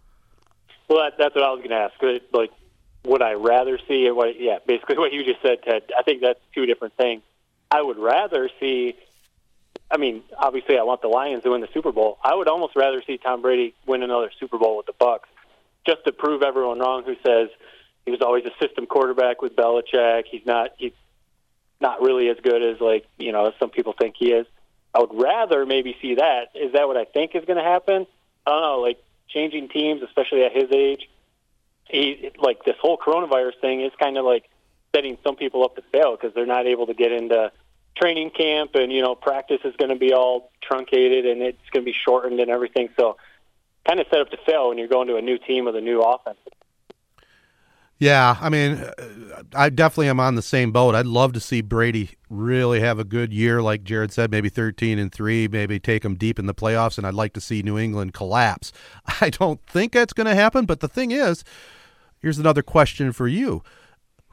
[SPEAKER 4] Well, that, that's what I was going to ask. Like, would I rather see it? What? Yeah, basically [laughs] what you just said, Ted. I think that's two different things. I would rather see. I mean, obviously, I want the Lions to win the Super Bowl. I would almost rather see Tom Brady win another Super Bowl with the Bucs, just to prove everyone wrong who says he was always a system quarterback with Belichick. He's not. He's not really as good as like you know some people think he is. I would rather maybe see that. Is that what I think is going to happen? I don't know. Like changing teams, especially at his age, he like this whole coronavirus thing is kind of like setting some people up to fail because they're not able to get into training camp and you know practice is going to be all truncated and it's going to be shortened and everything. So kind of set up to fail when you're going to a new team with a new offense.
[SPEAKER 1] Yeah, I mean, uh, I definitely am on the same boat. I'd love to see Brady really have a good year, like Jared said, maybe 13 and 3, maybe take them deep in the playoffs, and I'd like to see New England collapse. [laughs] I don't think that's going to happen, but the thing is, here's another question for you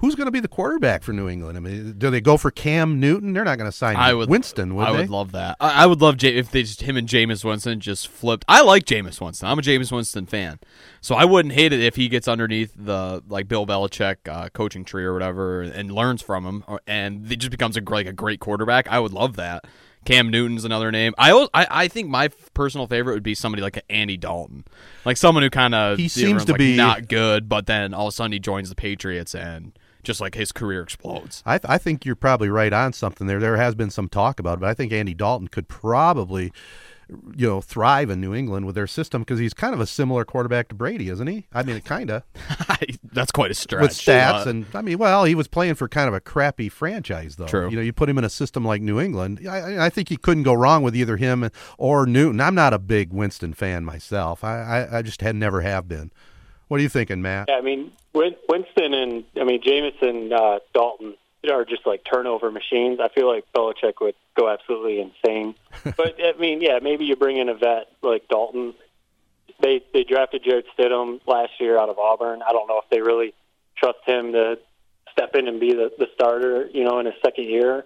[SPEAKER 1] who's going to be the quarterback for New England? I mean, do they go for Cam Newton? They're not going to sign
[SPEAKER 3] I would,
[SPEAKER 1] Winston, would
[SPEAKER 3] I
[SPEAKER 1] they?
[SPEAKER 3] would love that. I, I would love J- if they just him and Jameis Winston just flipped. I like Jameis Winston. I'm a Jameis Winston fan, so I wouldn't hate it if he gets underneath the like Bill Belichick uh, coaching tree or whatever and learns from him, or, and he just becomes a like a great quarterback. I would love that. Cam Newton's another name. I, I I think my personal favorite would be somebody like Andy Dalton, like someone who kind of
[SPEAKER 1] He seems to be-
[SPEAKER 3] not good, but then all of a sudden he joins the Patriots and just like his career explodes.
[SPEAKER 1] I, th- I think you're probably right on something there. There has been some talk about it, but I think Andy Dalton could probably, you know, thrive in New England with their system because he's kind of a similar quarterback to Brady, isn't he? I mean, kind of [laughs]
[SPEAKER 3] That's quite a stretch.
[SPEAKER 1] with stats
[SPEAKER 3] Uh,
[SPEAKER 1] and I mean, well, he was playing for kind of a crappy franchise though.
[SPEAKER 3] True.
[SPEAKER 1] You know, you put him in a system like New England. I, I think he couldn't go wrong with either him or Newton. I'm not a big Winston fan myself. I, I, I just had never have been. What are you thinking, Matt?
[SPEAKER 4] Yeah, I mean Win- Winston and I mean Jameis and uh, Dalton are just like turnover machines. I feel like Belichick would go absolutely insane. [laughs] but I mean, yeah, maybe you bring in a vet like Dalton. They they drafted Jarrett Stidham last year out of Auburn. I don't know if they really trust him to step in and be the, the starter, you know, in his second year.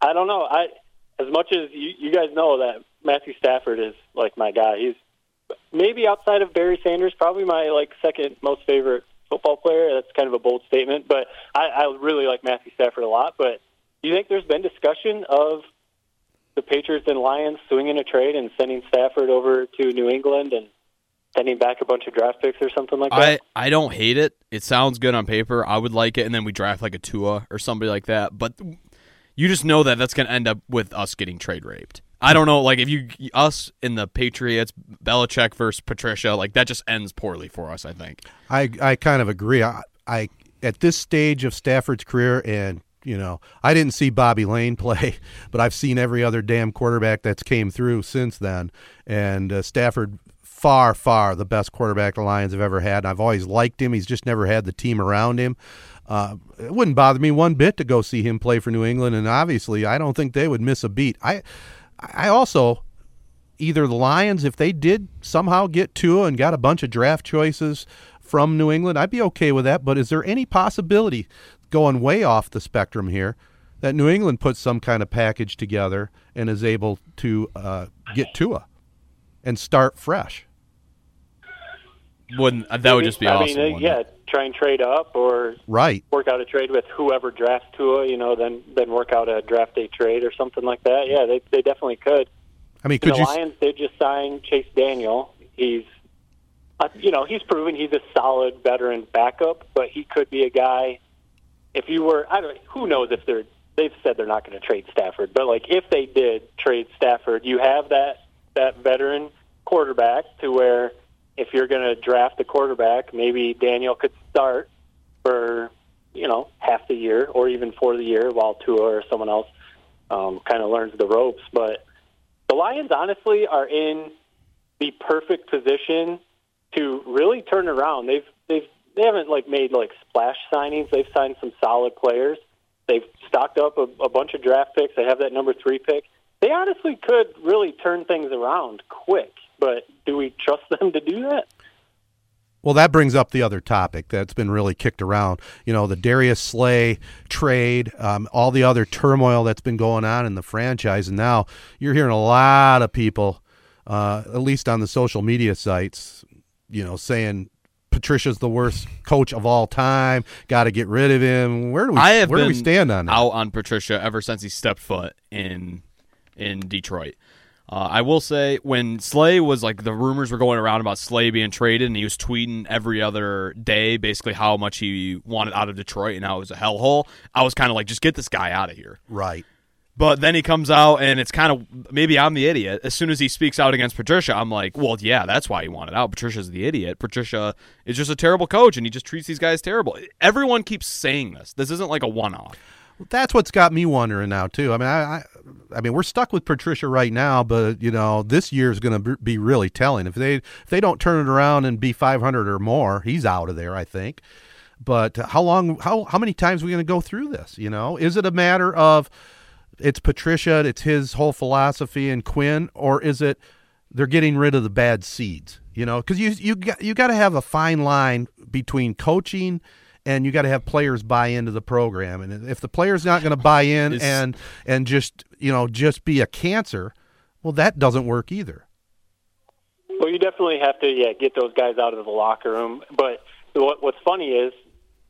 [SPEAKER 4] I don't know. I as much as you, you guys know that Matthew Stafford is like my guy. He's maybe outside of Barry Sanders, probably my like second most favorite football player. That's kind of a bold statement, but I, I really like Matthew Stafford a lot. But do you think there's been discussion of the Patriots and Lions swinging a trade and sending Stafford over to New England and sending back a bunch of draft picks or something like that?
[SPEAKER 3] I? I don't hate it. It sounds good on paper. I would like it, and then we draft like a Tua or somebody like that. But you just know that that's going to end up with us getting trade raped. I don't know, like if you us in the Patriots, Belichick versus Patricia, like that just ends poorly for us. I think.
[SPEAKER 1] I I kind of agree. I, I at this stage of Stafford's career, and you know, I didn't see Bobby Layne [laughs] play, but I've seen every other damn quarterback that's came through since then, and uh, Stafford far far the best quarterback the Lions have ever had. And I've always liked him. He's just never had the team around him. Uh, it wouldn't bother me one bit to go see him play for New England, and obviously, I don't think they would miss a beat. I I also either the Lions, if they did somehow get Tua and got a bunch of draft choices from New England, I'd be okay with that. But is there any possibility, going way off the spectrum here, that New England puts some kind of package together and is able to uh, get Tua and start fresh?
[SPEAKER 3] Wouldn't that would just be
[SPEAKER 4] I
[SPEAKER 3] awesome?
[SPEAKER 4] mean, uh, yeah,
[SPEAKER 3] it?
[SPEAKER 4] Try and trade up or
[SPEAKER 1] Right.
[SPEAKER 4] work out a trade with whoever drafts Tua. You know, then then work out a draft day trade or something like that. Yeah, they they definitely could.
[SPEAKER 1] I mean, could
[SPEAKER 4] the
[SPEAKER 1] you?
[SPEAKER 4] Lions did just sign Chase Daniel. He's, uh, you know, he's proven he's a solid veteran backup, but he could be a guy. If you were, I don't. Who knows if they're? They've said they're not going to trade Stafford, but like if they did trade Stafford, you have that that veteran quarterback to where if you're going to draft a quarterback, maybe Daniel could start for you know half the year or even for the year while Tua or someone else um, kind of learns the ropes. But the Lions honestly are in the perfect position to really turn around. They've they've they haven't like made like splash signings. They've signed some solid players. They've stocked up a, a bunch of draft picks. They have that number three pick. They honestly could really turn things around quick. But do we trust [laughs] them to do that?
[SPEAKER 1] Well, that brings up the other topic that's been really kicked around. You know, the Darius Slay trade, um, all the other turmoil that's been going on in the franchise, and now you're hearing a lot of people, uh, at least on the social media sites, you know, saying Patricia's the worst coach of all time. Got to get rid of him. Where do we?
[SPEAKER 3] I have
[SPEAKER 1] where do we stand on that?
[SPEAKER 3] out on Patricia ever since he stepped foot in in Detroit. Uh, I will say when Slay was like the rumors were going around about Slay being traded, and he was tweeting every other day basically how much he wanted out of Detroit and how it was a hellhole. I was kind of like, just get this guy out of here.
[SPEAKER 1] Right.
[SPEAKER 3] But then he comes out, and it's kind of maybe I'm the idiot. As soon as he speaks out against Patricia, I'm like, well, yeah, that's why he wanted out. Patricia's the idiot. Patricia is just a terrible coach, and he just treats these guys terrible. Everyone keeps saying this. This isn't like a one off.
[SPEAKER 1] That's what's got me wondering now too. I mean, I, I, I mean, we're stuck with Patricia right now, but you know, this year is going to be really telling. If they if they don't turn it around and be 500 or more, he's out of there. I think. But how long? How how many times are we going to go through this? You know, is it a matter of it's Patricia, it's his whole philosophy, and Quinn, or is it they're getting rid of the bad seeds? You know, because you you got you got to have a fine line between coaching and you got to have players buy into the program. And if the player's not going to buy in and and just you know just be a cancer, well, that doesn't work either.
[SPEAKER 4] Well, you definitely have to yeah get those guys out of the locker room. But what, what's funny is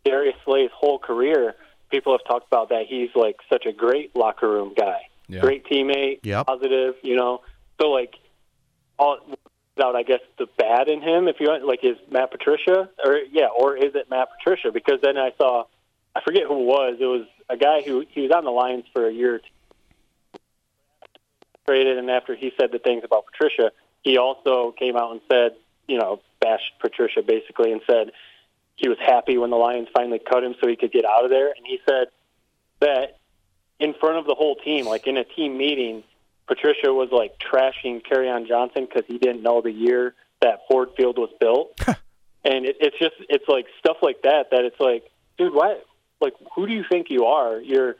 [SPEAKER 4] Darius Slay's whole career, people have talked about that he's like such a great locker room guy,
[SPEAKER 1] Yeah.
[SPEAKER 4] great teammate,
[SPEAKER 1] Yep.
[SPEAKER 4] positive. You know, so like all out, I guess the bad in him, if you want, like is Matt Patricia, or yeah, or is it Matt Patricia? Because then I saw, I forget who it was. It was a guy who he was on the Lions for a year. Traded, and after he said the things about Patricia, he also came out and said, you know, bashed Patricia basically, and said he was happy when the Lions finally cut him so he could get out of there. And he said that in front of the whole team, like in a team meeting, Patricia was like trashing on Johnson because he didn't know the year that Ford Field was built. and it, it's just it's like stuff like that that it's like, dude, what? Like, who do you think you are? You're,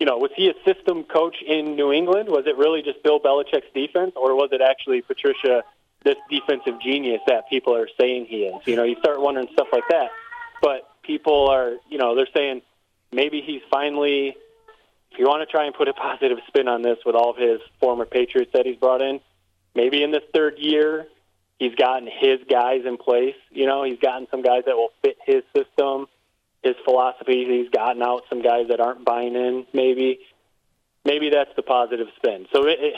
[SPEAKER 4] you know, was he a system coach in New England? Was it really just Bill Belichick's defense, or was it actually Patricia, this defensive genius that people are saying he is? You know, you start wondering stuff like that. But people are, you know, they're saying maybe he's finally if you want to try and put a [laughs] positive spin on this with all of his former Patriots that he's brought in, maybe in this third year, he's gotten his guys in place. You know, he's gotten some guys that will fit his system, his philosophy. He's gotten out some guys that aren't buying in, maybe. Maybe that's the positive spin. So, it, it,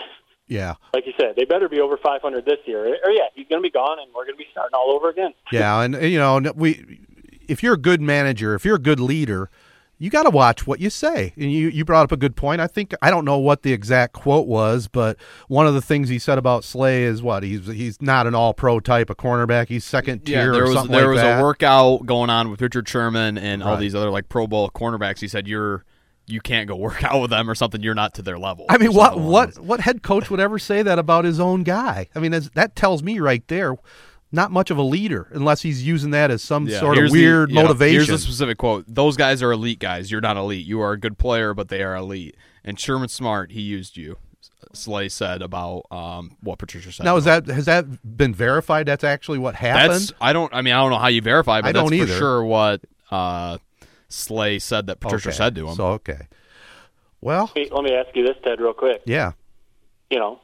[SPEAKER 1] Yeah,
[SPEAKER 4] like you said, they better be over 500 this year. Or, yeah, he's going to be gone, and we're going to be starting all over again.
[SPEAKER 1] yeah, and you know, we if you're a good manager, if you're a good leader, you got to watch what you say. And you you brought up a good point. I think I don't know what the exact quote was, but one of the things he said about Slay is what he's he's not an all pro type of cornerback. He's second tier
[SPEAKER 3] Yeah, there was there
[SPEAKER 1] like
[SPEAKER 3] was
[SPEAKER 1] that.
[SPEAKER 3] a workout going on with Richard Sherman and all these other like Pro Bowl cornerbacks. He said you're you can't go [laughs] work out with them or something. You're not to their level.
[SPEAKER 1] I mean, what what what head coach would ever say that about his own guy? I mean, that tells me right there, not much of a leader unless he's using that as some
[SPEAKER 3] Yeah,
[SPEAKER 1] sort of
[SPEAKER 3] here's the-
[SPEAKER 1] weird
[SPEAKER 3] yeah,
[SPEAKER 1] motivation.
[SPEAKER 3] Here's a specific quote: "Those guys are elite guys. You're not elite. You are a good player, but they are elite." And Sherman Smart, he used you. Slay said about um, what Patricia said.
[SPEAKER 1] now, is that has that been verified? That's actually what happened.
[SPEAKER 3] That's I don't. I mean, I don't know how you verify, but
[SPEAKER 1] I
[SPEAKER 3] that's
[SPEAKER 1] don't
[SPEAKER 3] for
[SPEAKER 1] either.
[SPEAKER 3] sure what uh, Slay said that Patricia
[SPEAKER 1] Okay.
[SPEAKER 3] said to him.
[SPEAKER 1] So okay. Well,
[SPEAKER 4] Hey, let me ask you this, Ted, real quick.
[SPEAKER 1] yeah.
[SPEAKER 4] you know,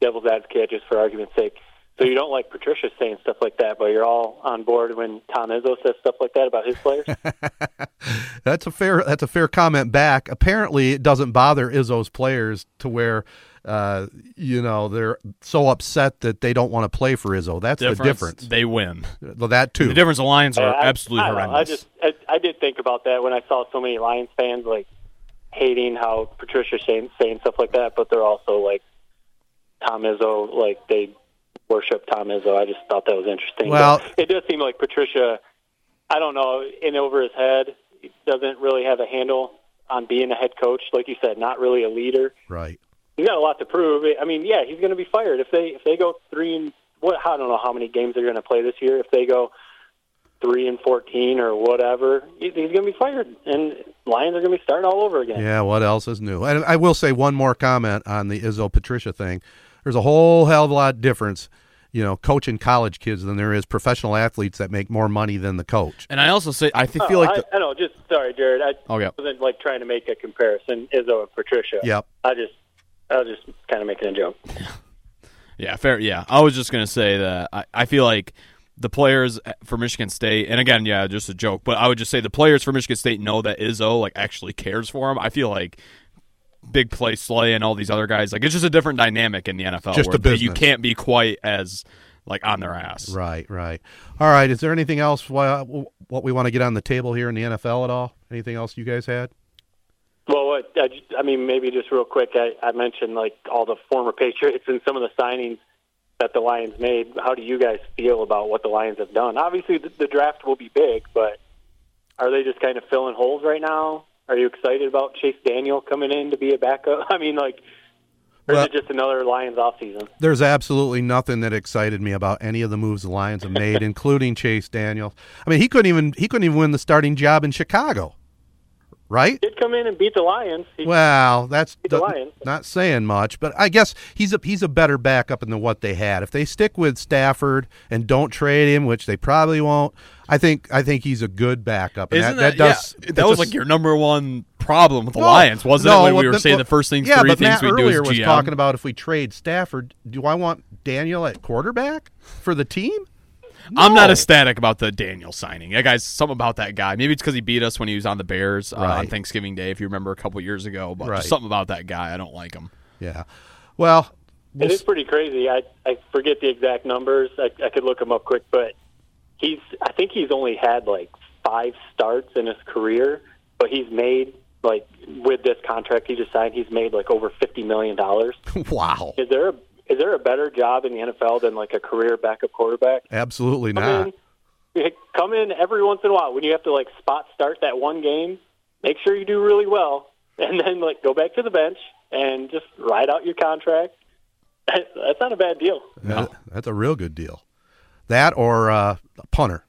[SPEAKER 4] devil's advocate, just for argument's sake. So you don't like Patricia saying stuff like that, but you're all on board when Tom Izzo says stuff like that about his players. [laughs]
[SPEAKER 1] That's a fair that's a fair comment back. Apparently, it doesn't bother Izzo's players to where uh, you know they're so upset that they don't want to play for Izzo. That's the difference.
[SPEAKER 3] They win.
[SPEAKER 1] Well, that too.
[SPEAKER 3] The difference. The Lions are
[SPEAKER 4] I-
[SPEAKER 3] absolutely
[SPEAKER 4] I, don't
[SPEAKER 3] horrendous.
[SPEAKER 4] I just, I, I did think about that when I saw so many Lions fans like hating how Patricia saying, saying stuff like that, but they're also like Tom Izzo, like they worship Tom Izzo. I just thought that was interesting.
[SPEAKER 1] Well-
[SPEAKER 4] But it does seem like Patricia, I don't know, in over his head, doesn't really have a handle on being a head coach. Like you said, not really a leader.
[SPEAKER 1] right.
[SPEAKER 4] he's got a lot to prove. I mean, yeah, he's going to be fired if they if they go three and what I don't know how many games they're going to play this year. If they go three and fourteen or whatever, he's going to be fired, and Lions are going to be starting all over again.
[SPEAKER 1] Yeah, what else is new? And I will say one more comment on the Izzo Patricia thing. There's a whole hell of a lot difference, you know, coaching college kids than there is professional athletes that make more money than the coach.
[SPEAKER 3] and I also say I th-
[SPEAKER 4] Oh,
[SPEAKER 3] feel like
[SPEAKER 4] I,
[SPEAKER 3] the,
[SPEAKER 4] I know. Just sorry, Jared. I
[SPEAKER 3] Oh, yeah.
[SPEAKER 4] wasn't like trying to make a comparison, Izzo and Patricia.
[SPEAKER 1] Yep.
[SPEAKER 4] I just I was just kind of making a joke. [laughs]
[SPEAKER 3] Yeah, fair. Yeah, I was just gonna say that I, I feel like the players for Michigan State, and again, yeah, just a joke, but I would just say the players for Michigan State know that Izzo like actually cares for him. I feel like big play Slay and all these other guys, like it's just a different dynamic in the NFL.
[SPEAKER 1] Just
[SPEAKER 3] where
[SPEAKER 1] a
[SPEAKER 3] they- You can't be quite as like on their ass.
[SPEAKER 1] Right, right. All right. Is there anything else wha- what we want to get on the table here in the NFL at all? Anything else you guys had?
[SPEAKER 4] Well, what I, just- I mean, maybe just real quick, I, I mentioned like all the former Patriots and some of the signings that the Lions made. How do you guys feel about what the Lions have done? Obviously, the, the draft will be big, but are they just kind of filling holes right now? Are you excited about Chase Daniel coming in to be a backup? [laughs] I mean, like, or
[SPEAKER 1] Well-
[SPEAKER 4] is it just another Lions offseason?
[SPEAKER 1] There's absolutely nothing that excited me about any of the moves the Lions have made, [laughs] including Chase Daniel. I mean, he couldn't even he couldn't even win the starting job in Chicago, right?
[SPEAKER 4] Did come in and beat the Lions. He,
[SPEAKER 1] Well, that's
[SPEAKER 4] He's a
[SPEAKER 1] the-
[SPEAKER 4] Lion.
[SPEAKER 1] not saying much, but I guess he's a he's a better backup than what they had. If they stick with Stafford and don't trade him, which they probably won't, I think I think he's a good backup. And
[SPEAKER 3] Isn't
[SPEAKER 1] that,
[SPEAKER 3] that,
[SPEAKER 1] does
[SPEAKER 3] yeah,
[SPEAKER 1] that's
[SPEAKER 3] that was
[SPEAKER 1] a-
[SPEAKER 3] like your number one problem with the
[SPEAKER 1] No,
[SPEAKER 3] Lions, wasn't
[SPEAKER 1] no,
[SPEAKER 3] it? When
[SPEAKER 1] what
[SPEAKER 3] we were
[SPEAKER 1] the-
[SPEAKER 3] saying
[SPEAKER 1] what-
[SPEAKER 3] the first things,
[SPEAKER 1] yeah,
[SPEAKER 3] three
[SPEAKER 1] but
[SPEAKER 3] things
[SPEAKER 1] Matt
[SPEAKER 3] we do
[SPEAKER 1] earlier
[SPEAKER 3] as
[SPEAKER 1] was talking about if we trade Stafford, do I want Daniel at quarterback for the team?
[SPEAKER 3] I'm not ecstatic about the Daniel signing. That guy's something about that guy. Maybe it's because he beat us when he was on the Bears uh, on Thanksgiving Day, if you remember a couple years ago. But
[SPEAKER 1] Right.
[SPEAKER 3] just something about that guy, I don't like him.
[SPEAKER 1] Yeah. Well, we'll
[SPEAKER 4] It is pretty crazy. I I forget the exact numbers. I, I could look them up quick, but he's I think he's only had like five starts in his career, but he's made like with this contract he just signed, he's made like over fifty million dollars. [laughs]
[SPEAKER 1] wow.
[SPEAKER 4] Is there a is there a better job in the NFL than like a career backup quarterback?
[SPEAKER 1] Absolutely
[SPEAKER 4] Come
[SPEAKER 1] not.
[SPEAKER 4] in, [laughs] come in every once in a while when you have to like spot start that one game. Make sure you do really well, and then like go back to the bench and just ride out your contract. [laughs] That's not a bad deal.
[SPEAKER 1] That- that's a real good deal. That or uh, a punter.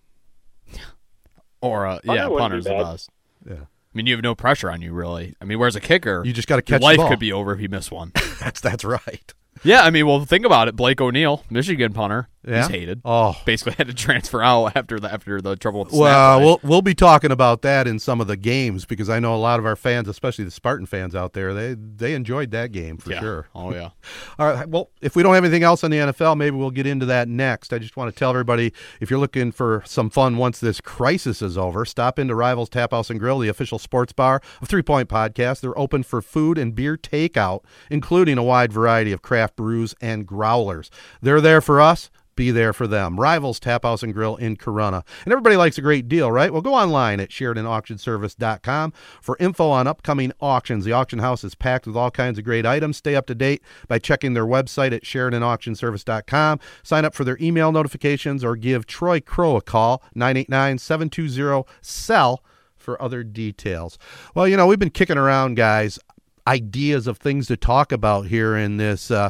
[SPEAKER 3] Or uh,
[SPEAKER 4] Punter
[SPEAKER 3] yeah,
[SPEAKER 4] wouldn't be
[SPEAKER 3] punter's the
[SPEAKER 4] bad.
[SPEAKER 3] best.
[SPEAKER 1] Yeah.
[SPEAKER 3] I mean, you have no pressure on you really. I mean, whereas a kicker,
[SPEAKER 1] You just gotta
[SPEAKER 3] your
[SPEAKER 1] catch the
[SPEAKER 3] life
[SPEAKER 1] ball.
[SPEAKER 3] could be over if you miss one. [laughs]
[SPEAKER 1] That's that's right.
[SPEAKER 3] yeah, I mean, well, think about it. Blake O'Neill, Michigan punter,
[SPEAKER 1] Yeah?
[SPEAKER 3] he's hated.
[SPEAKER 1] Oh.
[SPEAKER 3] basically had to transfer out after the after the trouble with the
[SPEAKER 1] Well, we'll we'll be talking about that in some of the games because I know a lot of our fans, especially the Spartan fans out there, they they enjoyed that game for
[SPEAKER 3] yeah.
[SPEAKER 1] sure.
[SPEAKER 3] Oh yeah. [laughs]
[SPEAKER 1] All right. Well, if we don't have anything else on the NFL, maybe we'll get into that next. I just want to tell everybody if you're looking for some fun once this crisis is over, stop into Rivals Tap House and Grill, the official sports bar of Three Point Podcast. They're open for food and beer takeout, including a wide variety of craft brews and growlers. They're there for us. Be there for them. Rivals Tap House and Grill in Corunna. And everybody likes a great deal, right? Well, go online at SheridanAuctionService.com for info on upcoming auctions. The auction house is packed with all kinds of great items. Stay up to date by checking their website at SheridanAuctionService.com. Sign up for their email notifications or give Troy Crow a call, 989 720 SELL, for other details. Well, you know, we've been kicking around, guys, ideas of things to talk about here in this. Uh,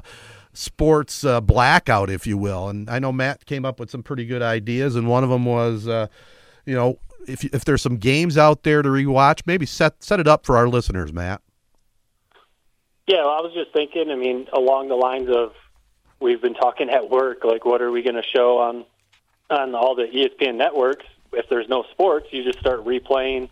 [SPEAKER 1] sports uh, blackout, if you will. And I know Matt came up with some pretty good ideas, and one of them was, uh, you know, if if there's some games out there to rewatch, maybe set set it up for our listeners, Matt.
[SPEAKER 4] Yeah, well, I was just thinking. I mean, along the lines of we've been talking at work, like what are we going to show on on all the ESPN networks? If there's no sports, you just start replaying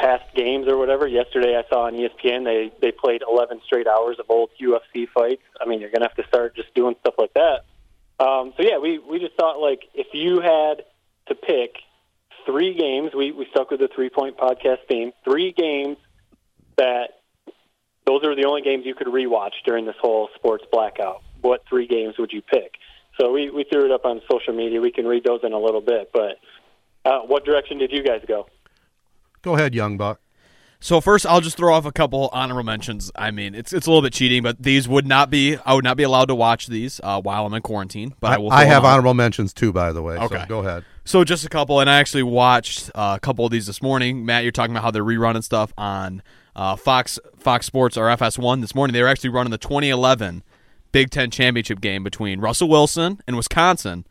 [SPEAKER 4] past games or whatever. Yesterday, I saw on ESPN they they played 11 straight hours of old UFC fights. I mean, you're to have to start just doing stuff like that. Um, so yeah, we we just thought like if you had to pick three games, we we stuck with the three point podcast theme. Three games that those are the only games you could rewatch during this whole sports blackout. What three games would you pick? So we, we threw it up on social media. We can read those in a little bit. But uh, what direction did you guys go?
[SPEAKER 1] Go ahead, young buck.
[SPEAKER 3] So first, I'll just throw off a couple honorable mentions. I mean, it's it's a little bit cheating, but these would not be. I would not be allowed to watch these uh, while I'm in quarantine. But I, will.
[SPEAKER 1] I have honorable mentions too, by the way.
[SPEAKER 3] Okay.
[SPEAKER 1] So go ahead.
[SPEAKER 3] So just a couple, and I actually watched uh, a couple of these this morning. Matt, you're talking about how they're rerunning stuff on uh, Fox Fox Sports or FS1 this morning. They were actually running the 2011 Big Ten championship game between Russell Wilson and Wisconsin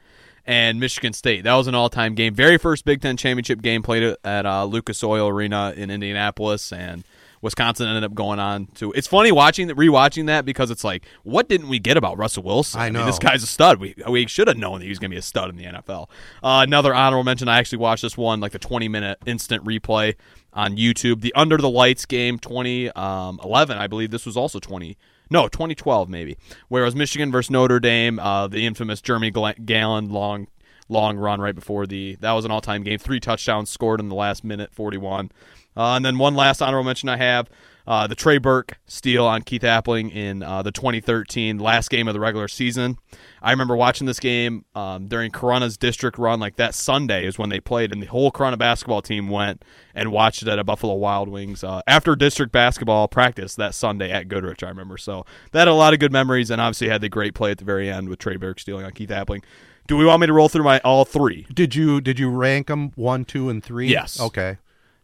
[SPEAKER 3] and Michigan State. That was an all-time game. Very first Big Ten championship game played at uh, Lucas Oil Arena in Indianapolis, and Wisconsin ended up going on to. It's funny watching that, rewatching that because it's like, what didn't we get about Russell Wilson?
[SPEAKER 1] I
[SPEAKER 3] mean,
[SPEAKER 1] know.
[SPEAKER 3] this guy's a stud. We we should have known that he was going to be a stud in the NFL. Uh, another honorable mention. I actually watched this one, like the 20 minute instant replay on YouTube. The Under the Lights game, 2011. I believe this was also 20. No, 2012 maybe. Whereas Michigan versus Notre Dame, uh, the infamous Jeremy Gallon long long run right before the that was an all time game. Three touchdowns scored in the last minute, 41. Uh, and then one last honorable mention I have. Uh, the Trey Burke steal on Keith Appling in uh, the 2013 last game of the regular season. I remember watching this game um, during Corunna's district run, like that Sunday is when they played, and the whole Corunna basketball team went and watched it at a Buffalo Wild Wings uh, after district basketball practice that Sunday at Goodrich. I remember, so that had a lot of good memories, and obviously had the great play at the very end with Trey Burke stealing on Keith Appling. Do we want me to roll through my all three?
[SPEAKER 1] Did you did you rank them one, two, and three?
[SPEAKER 3] Yes.
[SPEAKER 1] Okay.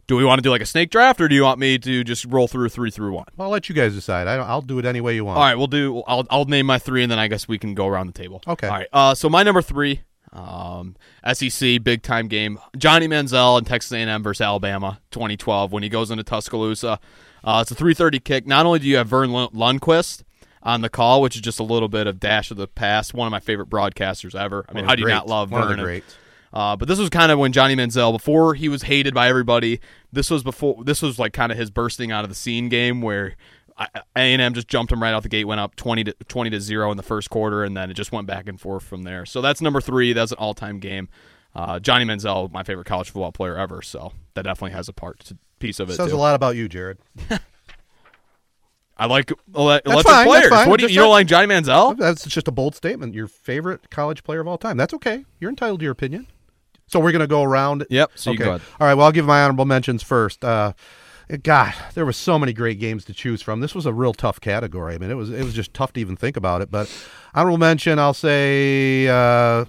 [SPEAKER 3] Do we want to do like a snake draft, or do you want me to just roll through three through one?
[SPEAKER 1] I'll let you guys decide. I, I'll do it any way you want.
[SPEAKER 3] All right, we'll do. I'll I'll name my three, and then I guess we can go around the table.
[SPEAKER 1] Okay.
[SPEAKER 3] All right. Uh, so my number three, um, SEC big time game. Johnny Manziel and Texas A&M versus Alabama, 2012, when he goes into Tuscaloosa. Uh, it's a 3:30 kick. Not only do you have Verne Lundquist on the call, which is just a little bit of dash of the past, one of my favorite broadcasters ever. I mean, how do you not love
[SPEAKER 1] One of the
[SPEAKER 3] Verne?
[SPEAKER 1] greats.
[SPEAKER 3] Uh, but this was kind of when Johnny Manziel, before he was hated by everybody, this was before this was like kind of his bursting out of the scene game where A and M just jumped him right out the gate, went up twenty to twenty to zero in the first quarter, and then it just went back and forth from there. So that's number three. That's an all time game. Uh, Johnny Manziel, my favorite college football player ever, so that definitely has a part to, piece of it
[SPEAKER 1] Says
[SPEAKER 3] too.
[SPEAKER 1] a lot about you, Jared. [laughs]
[SPEAKER 3] I like ele- electric
[SPEAKER 1] fine,
[SPEAKER 3] players. What do you, you don't like Johnny Manziel?
[SPEAKER 1] That's just a bold statement. Your favorite college player of all time. That's okay. You're entitled to your opinion. So we're going to go around.
[SPEAKER 3] Yep, so you
[SPEAKER 1] okay.
[SPEAKER 3] go ahead.
[SPEAKER 1] All right. Well, I'll give my honorable mentions first. Uh, God, there were so many great games to choose from. This was a real tough category. I mean, it was it was just tough to even think about it. But honorable mention, I'll say uh,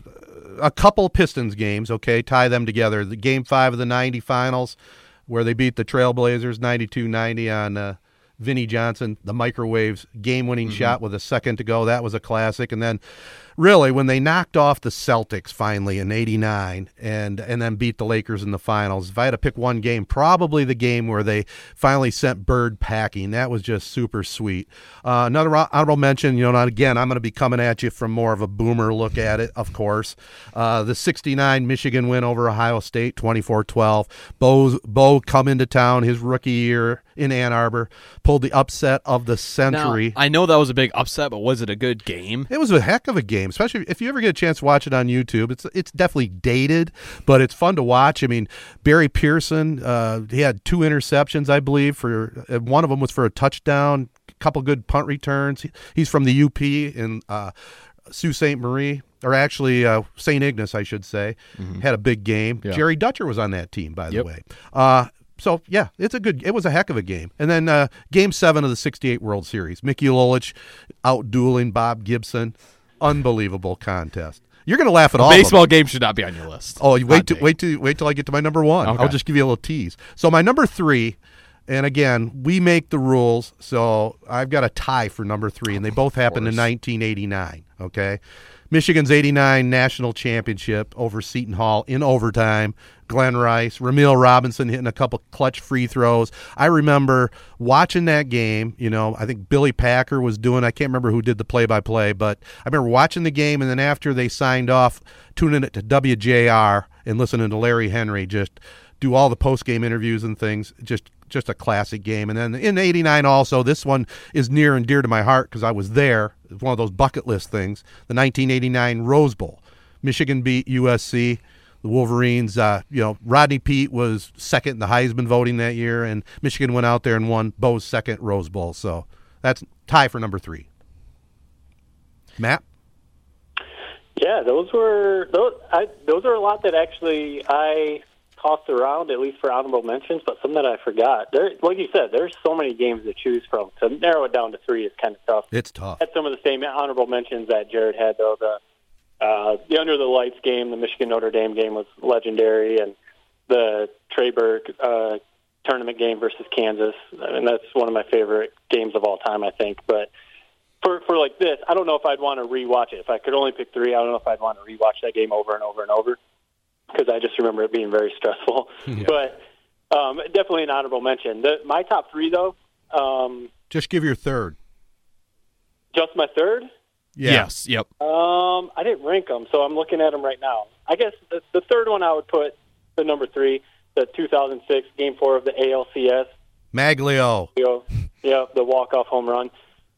[SPEAKER 1] a couple Pistons games. Okay, tie them together. The game five of the '90 finals, where they beat the Trailblazers 92-90 on. Uh, Vinnie Johnson, the microwaves game winning shot with a second to go. That was a classic. And then really when they knocked off the Celtics finally in 89 and and then beat the Lakers in the finals. If I had to pick one game, probably the game where they finally sent Bird packing. That was just super sweet. Uh, another honorable mention, you know, not again, I'm going to be coming at you from more of a boomer look at it, of course. Uh, the 69 Michigan win over Ohio State 24-12. Bo Bo come into town his rookie year in Ann Arbor, pulled the upset of the
[SPEAKER 3] Now,
[SPEAKER 1] century.
[SPEAKER 3] I know that was a big upset, but was it a good game?
[SPEAKER 1] It was a heck of a game, especially if you ever get a chance to watch it on YouTube. It's it's definitely dated, but it's fun to watch. I mean, Barry Pierson, uh, he had two interceptions, I believe, for uh, one of them was for a touchdown. A couple good punt returns. He- He's from the UP in uh, Sault Ste. Marie, or actually uh, St. Ignace, I should say. Had a big game.
[SPEAKER 3] Yeah.
[SPEAKER 1] Jerry Dutcher was on that team, by the
[SPEAKER 3] Yep.
[SPEAKER 1] way. Uh, so yeah, it's a good. It was a heck of a game. And then uh, Game Seven of the '68 World Series, Mickey Lolich out dueling Bob Gibson, unbelievable contest. You're gonna laugh at all. of them.
[SPEAKER 3] Baseball game should not be on your list.
[SPEAKER 1] Oh, you wait to, wait till wait till I get to my number one.
[SPEAKER 3] Okay.
[SPEAKER 1] I'll just give you a little tease. So my number three, and again, we make the rules. So I've got a tie for number three, and they both happened in 1989. Okay, Michigan's '89 national championship over Seton Hall in overtime. Glen Rice, Rumeal Robinson hitting a couple clutch free throws. I remember watching that game. You know, I think Billy Packer was doing. I can't remember who did the play-by-play, but I remember watching the game, and then after they signed off, tuning it to WJR and listening to Larry Henry just do all the post-game interviews and things. Just just a classic game. And then in '89, also this one is near and dear to my heart because I was there. It's one of those bucket list things. The 1989 Rose Bowl. Michigan beat USC. The Wolverines, uh, you know, Rodney Peete was second in the Heisman voting that year, and Michigan went out there and won Bo's second Rose Bowl. So that's tie for number three. Matt?
[SPEAKER 4] Yeah, those were those. I, those are a lot that actually I tossed around, at least for honorable mentions, but some that I forgot. There, like you said, there's so many games to choose from. To narrow it down to three is kind of tough.
[SPEAKER 1] It's tough.
[SPEAKER 4] Had some of the same honorable mentions that Jared had, though. The uh, the Under the Lights game, the Michigan Notre Dame game was legendary, and the Trey Burke uh, tournament game versus Kansas. I mean, that's one of my favorite games of all time, I think. But for for like this, I don't know if I'd want to rewatch it. If I could only pick three, I don't know if I'd want to rewatch that game over and over and over because I just remember it being very stressful. [laughs] But um, definitely an honorable mention. The, my top three, though, um,
[SPEAKER 1] Just give your third.
[SPEAKER 4] just my third.
[SPEAKER 1] Yeah.
[SPEAKER 3] Yes. Yep.
[SPEAKER 4] Um, I didn't rank them, so I'm looking at them right now. I guess the, the third one I would put the number three, the 2006 Game Four of the ALCS.
[SPEAKER 1] Magglio.
[SPEAKER 4] You know, yeah, the walk off home run.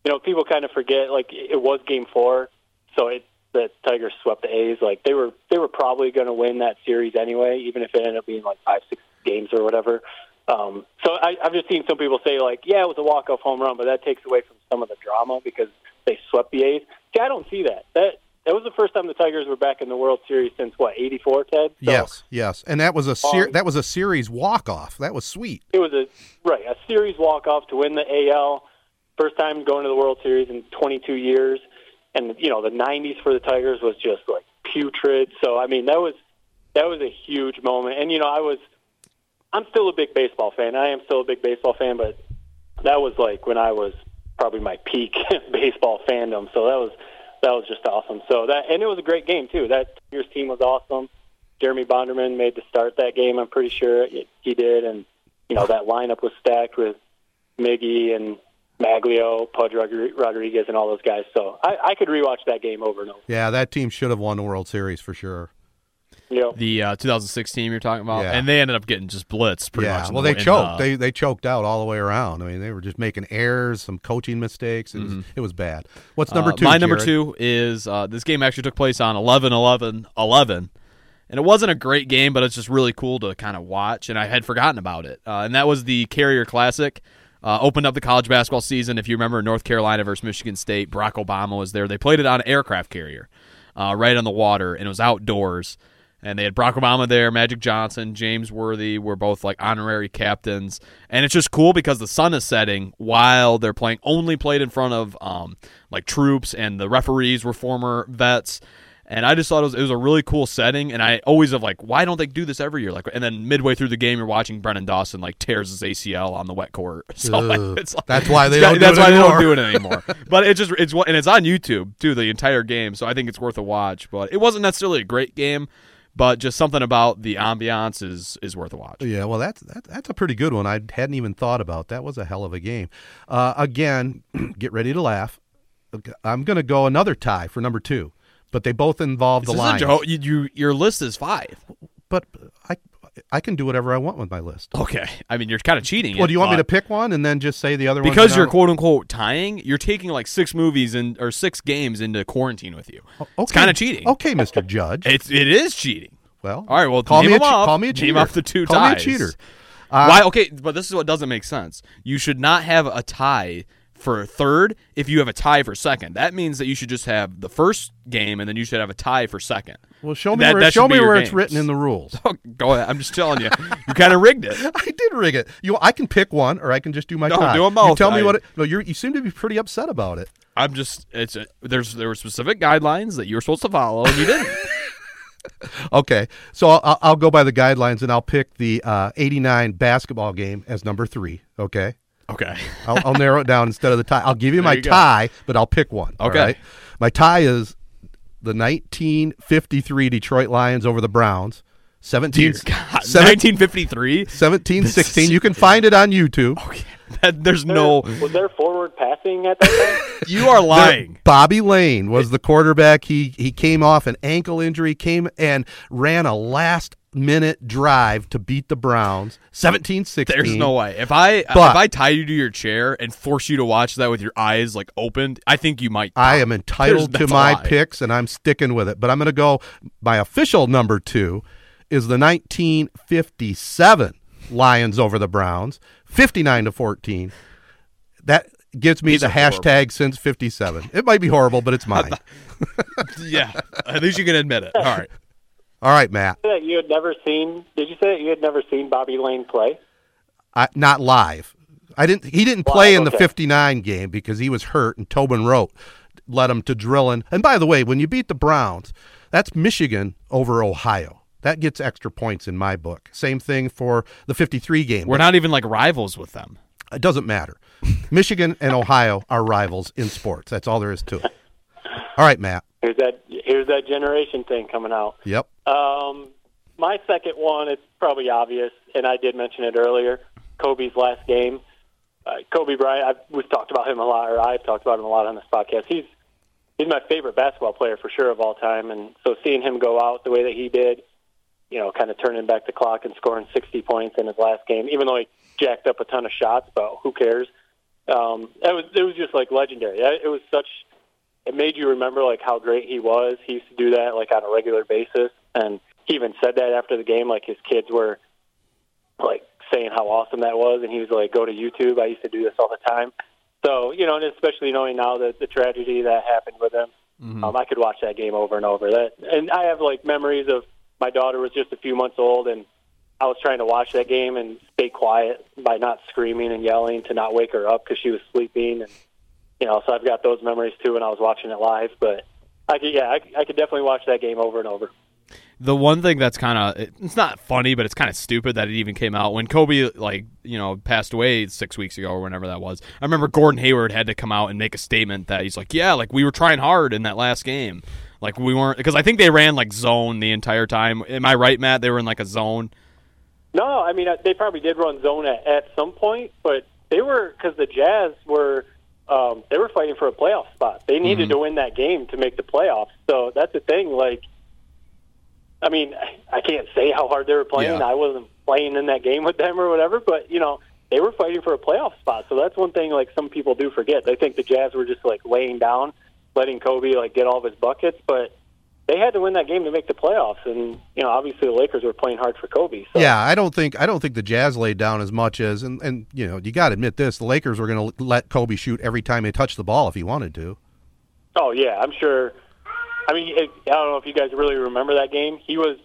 [SPEAKER 4] You know, people kind of forget like it was Game Four, so it the Tigers swept the A's. Like they were they were probably going to win that series anyway, even if it ended up being like five six games or whatever. Um, so I, I've just seen some people say like, yeah, it was a walk off home run, but that takes away from some of the drama because they swept the A's. See, I don't see that. That that was the first time the Tigers were back in the World Series since what eighty four, Ted. So
[SPEAKER 1] Yes, yes, and that was a ser-
[SPEAKER 4] Um,
[SPEAKER 1] that was a series walk off. That was sweet.
[SPEAKER 4] It was a right a series walk off to win the AL. First time going to the World Series in 22 years, and you know the 90s for the Tigers was just like putrid. So I mean that was that was a huge moment. And you know I was I'm still a big baseball fan. I am still a big baseball fan, but that was like when I was probably my peak [laughs] baseball fandom. So that was that was just awesome. So that and it was a great game too. That year's team was awesome. Jeremy Bonderman made the start that game. I'm pretty sure he did, and you know that lineup was stacked with Miggy and Magglio, Pudge Rodriguez, and all those guys. So I, I could rewatch that game over and over.
[SPEAKER 1] Yeah, that team should have won the World Series for sure.
[SPEAKER 4] Yep.
[SPEAKER 3] The uh, 2006 team you're talking about,
[SPEAKER 1] Yeah.
[SPEAKER 3] and they ended up getting just blitzed pretty
[SPEAKER 1] yeah,
[SPEAKER 3] much. in
[SPEAKER 1] well,
[SPEAKER 3] the-
[SPEAKER 1] they
[SPEAKER 3] in
[SPEAKER 1] choked.
[SPEAKER 3] the-
[SPEAKER 1] they they choked out all the way around. I mean, they were just making errors, some coaching mistakes. It was it was bad. What's number
[SPEAKER 3] Mm-hmm. Uh,
[SPEAKER 1] two?
[SPEAKER 3] My number two is uh, this game actually took place on 11 11 11. And it wasn't a great game, but it's just really cool to kind of watch. And I had forgotten about it. Uh, and that was the Carrier Classic. Uh, opened up the college basketball season. If you remember, North Carolina versus Michigan State, Barack Obama was there. They played it on an aircraft carrier, uh, right on the water, and it was outdoors. And they had Barack Obama there, Magic Johnson, James Worthy were both like honorary captains. And it's just cool because the sun is setting while they're playing. Only played in front of um, like troops, and the referees were former vets. And I just thought it was, it was a really cool setting. And I always have like, why don't they do this every year? Like, and then midway through the game, you're watching Branden Dawson like tears his ACL on the wet court. [laughs] So like, it's like,
[SPEAKER 1] That's why they [laughs] don't do
[SPEAKER 3] That's
[SPEAKER 1] it
[SPEAKER 3] why
[SPEAKER 1] anymore.
[SPEAKER 3] they don't do it [laughs] anymore. but it's just it's and it's on YouTube too, the entire game. So I think it's worth a watch. But it wasn't necessarily a great game, but just something about the ambiance is is worth a watch.
[SPEAKER 1] Yeah, well, that's that, that's a pretty good one. I hadn't even thought about. That was a hell of a game. Uh, again, [clears throat] get ready to laugh. I'm going to go another tie for number two, but they both involve the
[SPEAKER 3] This
[SPEAKER 1] Lions.
[SPEAKER 3] joke. You, you your list is five.
[SPEAKER 1] But I I can do whatever I want with my list.
[SPEAKER 3] Okay, I mean you're kind of cheating.
[SPEAKER 1] Well,
[SPEAKER 3] it,
[SPEAKER 1] do you want me to pick one and then just say the other one?
[SPEAKER 3] Because you're quote unquote tying, you're taking like six movies and or six games into quarantine with you. Okay. It's kind of cheating.
[SPEAKER 1] Okay, Mr. Judge.
[SPEAKER 3] It's it is cheating.
[SPEAKER 1] well,
[SPEAKER 3] All right, well,
[SPEAKER 1] call me a che-
[SPEAKER 3] off.
[SPEAKER 1] call me a
[SPEAKER 3] Name
[SPEAKER 1] cheater.
[SPEAKER 3] off the two
[SPEAKER 1] call me a
[SPEAKER 3] ties.
[SPEAKER 1] cheater. Uh,
[SPEAKER 3] Why? Okay, but this is what doesn't make sense. You should not have a tie for third if you have a tie for second. That means that you should just have the first game and then you should have a tie for second.
[SPEAKER 1] Well, show me
[SPEAKER 3] That-
[SPEAKER 1] where
[SPEAKER 3] that
[SPEAKER 1] show me where it's written in the rules. [laughs]
[SPEAKER 3] Oh, go ahead. I'm just telling you. You kind of rigged it. [laughs]
[SPEAKER 1] I did rig it. You, I can pick one, or I can just do my
[SPEAKER 3] No,
[SPEAKER 1] tie.
[SPEAKER 3] do 'em
[SPEAKER 1] You
[SPEAKER 3] both.
[SPEAKER 1] tell me
[SPEAKER 3] I-
[SPEAKER 1] what. It, no, you you seem to be pretty upset about it.
[SPEAKER 3] I'm just. It's a, there's there were specific guidelines that you were supposed to follow and you didn't. [laughs]
[SPEAKER 1] Okay, so I'll, I'll- I'll go by the guidelines and I'll pick the uh, '89 basketball game as number three. Okay,
[SPEAKER 3] okay. [laughs]
[SPEAKER 1] I'll, I'll narrow it down instead of the tie. I'll give you my
[SPEAKER 3] you
[SPEAKER 1] tie, but I'll pick one.
[SPEAKER 3] Okay.
[SPEAKER 1] right? my tie is the 1953 Detroit Lions over the Browns. 17,
[SPEAKER 3] Dear God. [laughs]
[SPEAKER 1] 17
[SPEAKER 3] 1953.
[SPEAKER 1] 17 16. You can find it on YouTube. [laughs]
[SPEAKER 3] That, there's no.
[SPEAKER 4] Was there forward passing at that time?
[SPEAKER 3] You are lying.
[SPEAKER 1] Bobby Layne was the quarterback. He he came off an ankle injury, came and ran a last minute drive to beat the Browns. 17-16.
[SPEAKER 3] There's no way. If I
[SPEAKER 1] But-
[SPEAKER 3] if I tie you to your chair and force you to watch that with your eyes like opened, I think you might.
[SPEAKER 1] I am entitled
[SPEAKER 3] There's-
[SPEAKER 1] to my picks and I'm sticking with it. But I'm going to go my official number 2 is the 1957 Lions over the Browns, 59 to 14. That gives me
[SPEAKER 3] These
[SPEAKER 1] the
[SPEAKER 3] are horrible.
[SPEAKER 1] hashtag since 57. It might be horrible, but it's [laughs] mine. [laughs]
[SPEAKER 3] yeah. At least you can admit it. All right.
[SPEAKER 1] All right, Matt.
[SPEAKER 4] that you had never seen? Did you say that you had never seen Bobby Layne play?
[SPEAKER 1] I, not live. I didn't. He didn't play in the '59 game because he was hurt, and Tobin Rote led him to drilling. And by the way, when you beat the Browns, that's Michigan over Ohio. That gets extra points in my book. Same thing for the '53 game.
[SPEAKER 3] We're not even like rivals with them.
[SPEAKER 1] It doesn't matter. Michigan and Ohio are rivals in sports. That's all there is to it. All right, Matt.
[SPEAKER 4] Here's that. Here's that generation thing coming out.
[SPEAKER 1] Yep.
[SPEAKER 4] Um, my second one, it's probably obvious, and I did mention it earlier. Kobe's last game. Uh, Kobe Bryant. I've, we've talked about him a lot, or I've talked about him a lot on this podcast. He's he's my favorite basketball player for sure of all time, and so seeing him go out the way that he did, you know, kind of turning back the clock and scoring 60 points in his last game, even though he jacked up a ton of shots, but who cares? Um, it was it was just like legendary. It was such it made you remember like how great he was. He used to do that like on a regular basis, and he even said that after the game. Like his kids were like saying how awesome that was, and he was like, "Go to YouTube." I used to do this all the time. So you know, and especially knowing now that the tragedy that happened with him, um, I could watch that game over and over. That, and I have like memories of my daughter was just a few months old, and I was trying to watch that game and stay quiet by not screaming and yelling to not wake her up because she was sleeping, and you know, so I've got those memories too when I was watching it live. But I could, yeah, I, I could definitely watch that game over and over.
[SPEAKER 3] the one thing that's kind of it's not funny, but it's kind of stupid that it even came out when Kobe like you know passed away six weeks ago or whenever that was. I remember Gordon Hayward had to come out and make a statement that he's like, yeah, like we were trying hard in that last game, like we weren't because I think they ran like zone the entire time. Am I right, Matt? They were in like a zone.
[SPEAKER 4] No. I mean, uh, they probably did run zone at, at some point, but they were because the Jazz were um, they were fighting for a playoff spot. They needed
[SPEAKER 3] Mm-hmm.
[SPEAKER 4] to win that game to make the playoffs. So that's the thing. Like, I mean, I can't say how hard they were playing.
[SPEAKER 3] Yeah.
[SPEAKER 4] I wasn't playing in that game with them or whatever, but you know, they were fighting for a playoff spot. So that's one thing. Like some people do forget. They think the Jazz were just like laying down, letting Kobe like get all of his buckets, but. They had to win that game to make the playoffs, and you know, obviously the Lakers were playing hard for Kobe. So.
[SPEAKER 1] Yeah, I don't think I don't think the Jazz laid down as much as and and you know you got to admit this: the Lakers were going to let Kobe shoot every time he touched the ball if he wanted to.
[SPEAKER 4] Oh yeah, I'm sure. I mean, it, I don't know if you guys really remember that game. He was,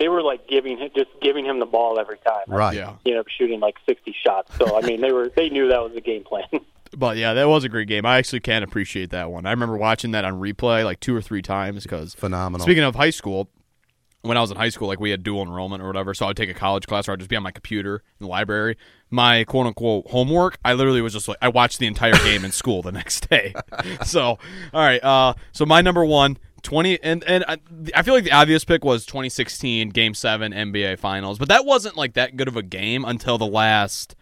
[SPEAKER 4] they were like giving him, just giving him the ball every time.
[SPEAKER 1] Right.
[SPEAKER 3] Yeah.
[SPEAKER 4] You know, shooting like 60 shots. So I mean, they were, they knew that was the game plan. [laughs]
[SPEAKER 3] But yeah, that was a great game. I actually can appreciate that one. I remember watching that on replay like two or three times because
[SPEAKER 1] Phenomenal.
[SPEAKER 3] Speaking of high school, when I was in high school, like we had dual enrollment or whatever, so I'd take a college class or I'd just be on my computer in the library. My quote unquote homework, I literally was just like I watched the entire game in school the [laughs] next day. [laughs] so, all right, uh, so my number one. 20 and and I, I feel like the obvious pick was 2016 game 7 NBA finals but that wasn't like that good of a game until the last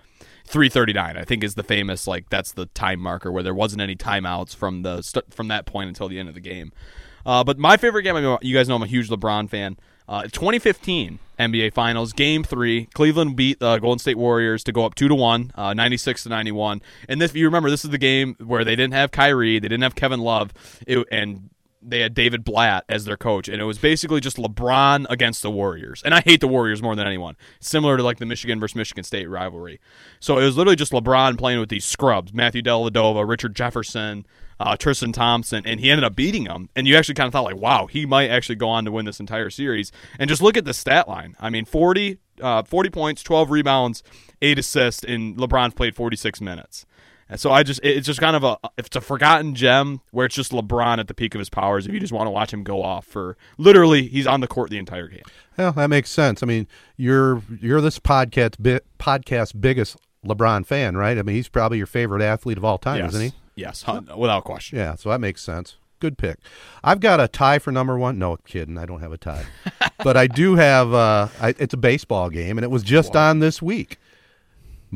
[SPEAKER 3] 339 I think is the famous like that's the time marker where there wasn't any timeouts from the st- from that point until the end of the game. Uh, but my favorite game, I mean, you guys know I'm a huge LeBron fan. Uh, 2015 NBA Finals, Game Three, Cleveland beat the Golden State Warriors to go up two to one, uh, 96 to 91. And this, you remember, this is the game where they didn't have Kyrie, they didn't have Kevin Love, it, and they had David Blatt as their coach, and it was basically just LeBron against the Warriors. And I hate the Warriors more than anyone, similar to like the Michigan versus Michigan State rivalry. So it was literally just LeBron playing with these scrubs: Matthew Dellavedova, Richard Jefferson, uh, Tristan Thompson, and he ended up beating them. And you actually kind of thought like, wow, he might actually go on to win this entire series. And just look at the stat line. I mean, 40, uh, 40 points, 12 rebounds, eight assists, and LeBron played 46 minutes. And so I just it's just kind of a it's a forgotten gem where it's just LeBron at the peak of his powers. If you just want to watch him go off for literally, he's on the court the entire game.
[SPEAKER 1] Yeah, that makes sense. I mean, you're you're this podcast bi- podcast biggest LeBron fan, right? I mean, he's probably your favorite athlete of all time,
[SPEAKER 3] yes.
[SPEAKER 1] isn't he?
[SPEAKER 3] Yes, without question.
[SPEAKER 1] Yeah, so that makes sense. Good pick. I've got a tie for number one. No kidding, I don't have a tie, [laughs] but I do have. Uh, I, it's a baseball game, and it was just on this week.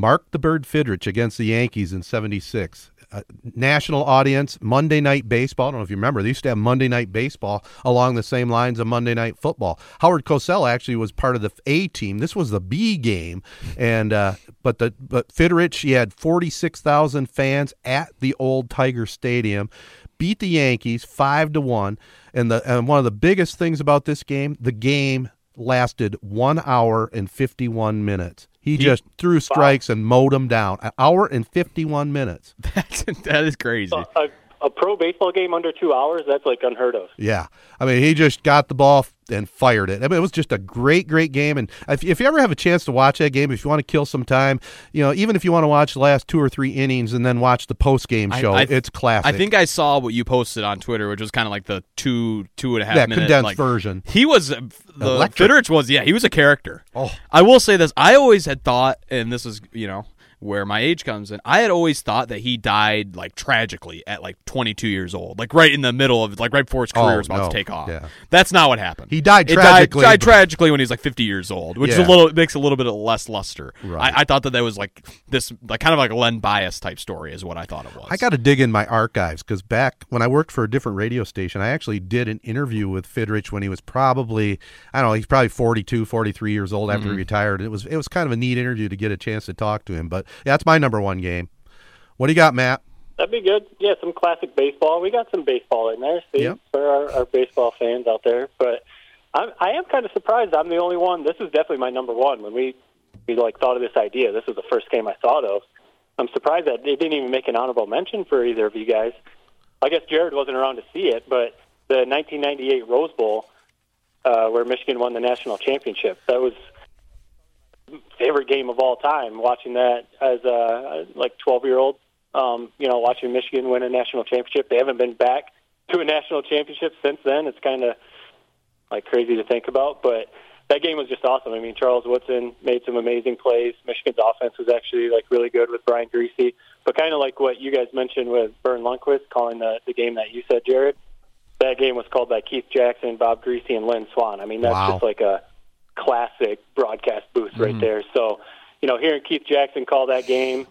[SPEAKER 1] Mark the Bird Fidrych against the Yankees in '76. Uh, national audience, Monday Night Baseball. I don't know if you remember, they used to have Monday Night Baseball along the same lines of Monday Night Football. Howard Cosell actually was part of the A team. This was the B game, and uh, but the but Fidrych he had forty six thousand fans at the old Tiger Stadium, beat the Yankees five to one, and the and one of the biggest things about this game, the game lasted one hour and fifty one minutes. He, just threw strikes and mowed them down. An hour and fifty one minutes. [laughs]
[SPEAKER 3] That's, that is crazy.
[SPEAKER 4] a, a pro baseball game under two hours, that's like unheard of.
[SPEAKER 1] Yeah, I mean, he just got the ball and fired it. I mean, it was just a great, great game. And if, if you ever have a chance to watch that game, if you want to kill some time, you know, even if you want to watch the last two or three innings and then watch the post game show,
[SPEAKER 3] I-
[SPEAKER 1] it's classic.
[SPEAKER 3] I think I saw what you posted on Twitter, which was kind of like the two two and a half
[SPEAKER 1] Yeah,
[SPEAKER 3] minute
[SPEAKER 1] condensed
[SPEAKER 3] like-
[SPEAKER 1] version.
[SPEAKER 3] He was uh, the
[SPEAKER 1] Electric.
[SPEAKER 3] Fidrych was yeah he was a character.
[SPEAKER 1] Oh.
[SPEAKER 3] I will say this: I always had thought, and this is you know where my age comes in. I had always thought that he died like tragically at like 22 years old, like right in the middle of like right before his career
[SPEAKER 1] Oh,
[SPEAKER 3] was about
[SPEAKER 1] no.
[SPEAKER 3] to take off.
[SPEAKER 1] Yeah.
[SPEAKER 3] That's not what happened.
[SPEAKER 1] He died
[SPEAKER 3] It
[SPEAKER 1] tragically,
[SPEAKER 3] Died, died tragically when he's like 50 years old, which is a little makes a little bit of less luster.
[SPEAKER 1] Right.
[SPEAKER 3] I, I thought that that was like this like kind of like a Len Bias type story is what I thought it was.
[SPEAKER 1] I got to dig in my archives because back when I worked for a different radio station, I actually did an interview with Fidrych when he was probably, I don't know, he's probably 42, 43 years old after he mm-hmm. retired. It was it was kind of a neat interview to get a chance to talk to him. But yeah, that's my number one game. What do you got, Matt?
[SPEAKER 4] That'd be good. Yeah, some classic baseball. We got some baseball in there, Steve,
[SPEAKER 1] Yep.
[SPEAKER 4] for our, our baseball fans out there. But I'm, I am kind of surprised. I'm the only one. This is definitely my number one. When we we like thought of this idea, this was the first game I thought of. I'm surprised that they didn't even make an honorable mention for either of you guys. I guess Jared wasn't around to see it, but the 1998 Rose Bowl, uh, where Michigan won the national championship, that was favorite game of all time. Watching that as a like 12 year old, um, you know, watching Michigan win a national championship. They haven't been back to a national championship since then. It's kind of like crazy to think about. But that game was just awesome. I mean, Charles Woodson made some amazing plays. Michigan's offense was actually like really good with Brian Griese. But kind of like what you guys mentioned with Verne Lundquist calling the the game that you said, Jared. That game was called by Keith Jackson, Bob Griese, and Lynn Swann. I mean, that's
[SPEAKER 1] Wow.
[SPEAKER 4] just like a classic broadcast booth right there. So, you know, hearing Keith Jackson call that game,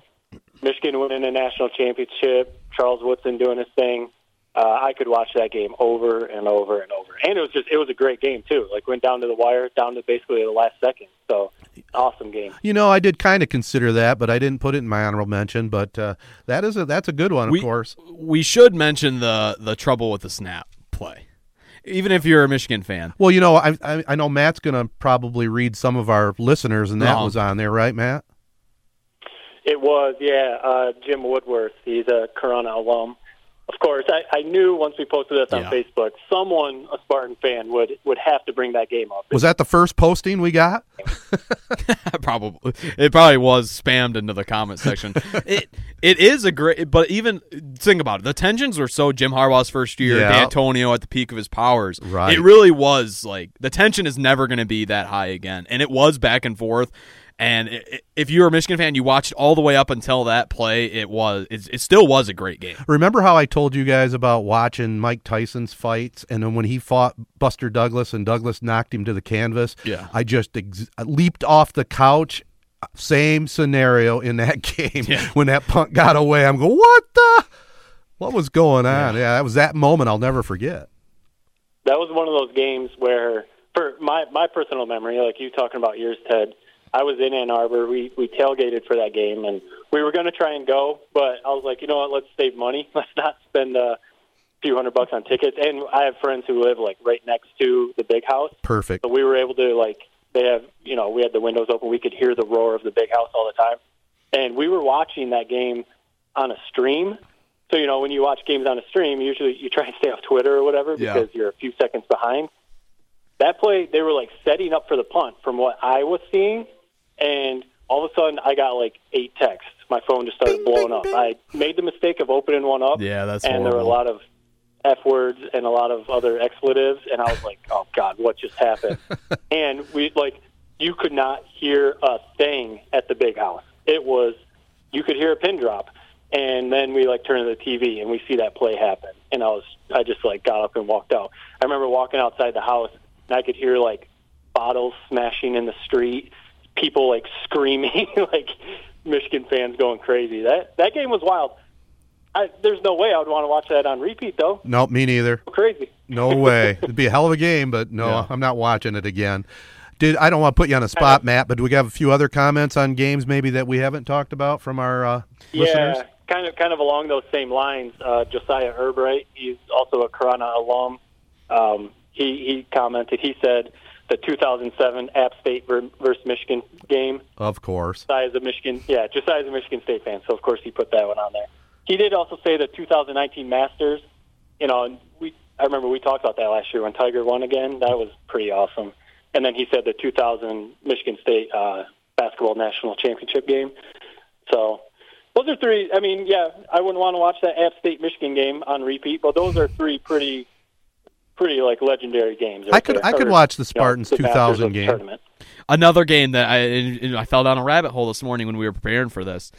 [SPEAKER 4] Michigan winning a national championship, Charles Woodson doing his thing. Uh, I could watch that game over and over and over, and it was just it was a great game too. Like went down to the wire, down to basically the last second. So awesome game.
[SPEAKER 1] You know, I did kind of consider that, but I didn't put it in my honorable mention. But uh, that is a that's a good one, of
[SPEAKER 3] We-
[SPEAKER 1] course.
[SPEAKER 3] We should mention the the trouble with the snap play, even if you're a Michigan fan.
[SPEAKER 1] Well, you know, I I, I know Matt's going to probably read some of our listeners, and that
[SPEAKER 3] No.
[SPEAKER 1] was on there, right, Matt?
[SPEAKER 4] It was, yeah. Uh, Jim Woodworth, he's a Corunna alum. Of course, I, I knew once we posted this on
[SPEAKER 3] Yeah.
[SPEAKER 4] Facebook, someone, a Spartan fan, would would have to bring that game up.
[SPEAKER 1] Was that the first posting we got? [laughs]
[SPEAKER 3] probably it probably was spammed into the comment section. [laughs] it it is a great, but even think about it. The tensions were so Jim Harbaugh's first year,
[SPEAKER 1] Yeah.
[SPEAKER 3] Dantonio at the peak of his powers.
[SPEAKER 1] Right.
[SPEAKER 3] It really was like the tension is never going to be that high again, and it was back and forth. And i- i- if you were a Michigan fan, you watched all the way up until that play. It was it, it still was a great game.
[SPEAKER 1] Remember how I told you guys about watching Mike Tyson's fights, and then when he fought Buster Douglas and Douglas knocked him to the canvas?
[SPEAKER 3] Yeah.
[SPEAKER 1] I just ex- leaped off the couch. Same scenario in that [laughs] game
[SPEAKER 3] Yeah.
[SPEAKER 1] when that punt got away. I'm going, what the? What was going on? Yeah. that was that moment I'll never forget.
[SPEAKER 4] that was one of those games where, for my my personal memory, like you talking about yours, Ted, I was in Ann Arbor. We we tailgated for that game, and we were going to try and go, but I was like, you know what? Let's save money. [laughs] Let's not spend a few hundred bucks on tickets. And I have friends who live like right next to the big house,
[SPEAKER 1] Perfect.
[SPEAKER 4] so we were able to like they have you know we had the windows open. We could hear the roar of the big house all the time, and we were watching that game on a stream. So you know when you watch games on a stream, usually you try and stay off Twitter or whatever
[SPEAKER 3] Yeah.
[SPEAKER 4] because you're a few seconds behind. That play, they were like setting up for the punt from what I was seeing, and all of a sudden I got like eight texts. My phone just started blowing up. I made the mistake of opening one up,
[SPEAKER 3] Yeah, that's
[SPEAKER 4] and there were a lot of f words and a lot of other expletives, and I was like, "Oh God, what just happened?" [laughs] and we like you could not hear a thing at the big house. It was you could hear a pin drop, and then we like turn to the TV and we see that play happen, and I was I just like got up and walked out. I remember walking outside the house and I could hear like bottles smashing in the street, people like screaming, [laughs] like Michigan fans going crazy. That that game was wild. I, there's no way I would want to watch that on repeat though.
[SPEAKER 1] Nope, me neither.
[SPEAKER 4] Crazy.
[SPEAKER 1] No [laughs] way. It'd be a hell of a game, but no,
[SPEAKER 3] Yeah.
[SPEAKER 1] I'm not watching it again. Did I don't want to put you on a spot, Matt, but do we have a few other comments on games maybe that we haven't talked about from our uh, listeners?
[SPEAKER 4] Yeah, kind of kind of along those same lines. Uh, Josiah Erbright, he's also a Corunna alum. Um, he he commented. He said the 2007 App State versus Michigan game.
[SPEAKER 1] Of course.
[SPEAKER 4] Josiah's a Michigan, yeah, Josiah's a Michigan State fan, so of course he put that one on there. He did also say the 2019 Masters. You know, and we I remember we talked about that last year when Tiger won again. That was pretty awesome. And then he said the 2000 Michigan State uh, basketball national championship game. So those are three. I mean, yeah, I wouldn't want to watch that App State Michigan game on repeat, but those are three pretty, pretty like legendary games.
[SPEAKER 1] I could
[SPEAKER 4] there.
[SPEAKER 1] I could
[SPEAKER 4] Or,
[SPEAKER 1] watch the
[SPEAKER 4] you know,
[SPEAKER 1] Spartans
[SPEAKER 4] the
[SPEAKER 1] 2000
[SPEAKER 4] of
[SPEAKER 1] game.
[SPEAKER 4] tournament.
[SPEAKER 3] Another game that I and- and I fell down a rabbit hole this morning when we were preparing for this.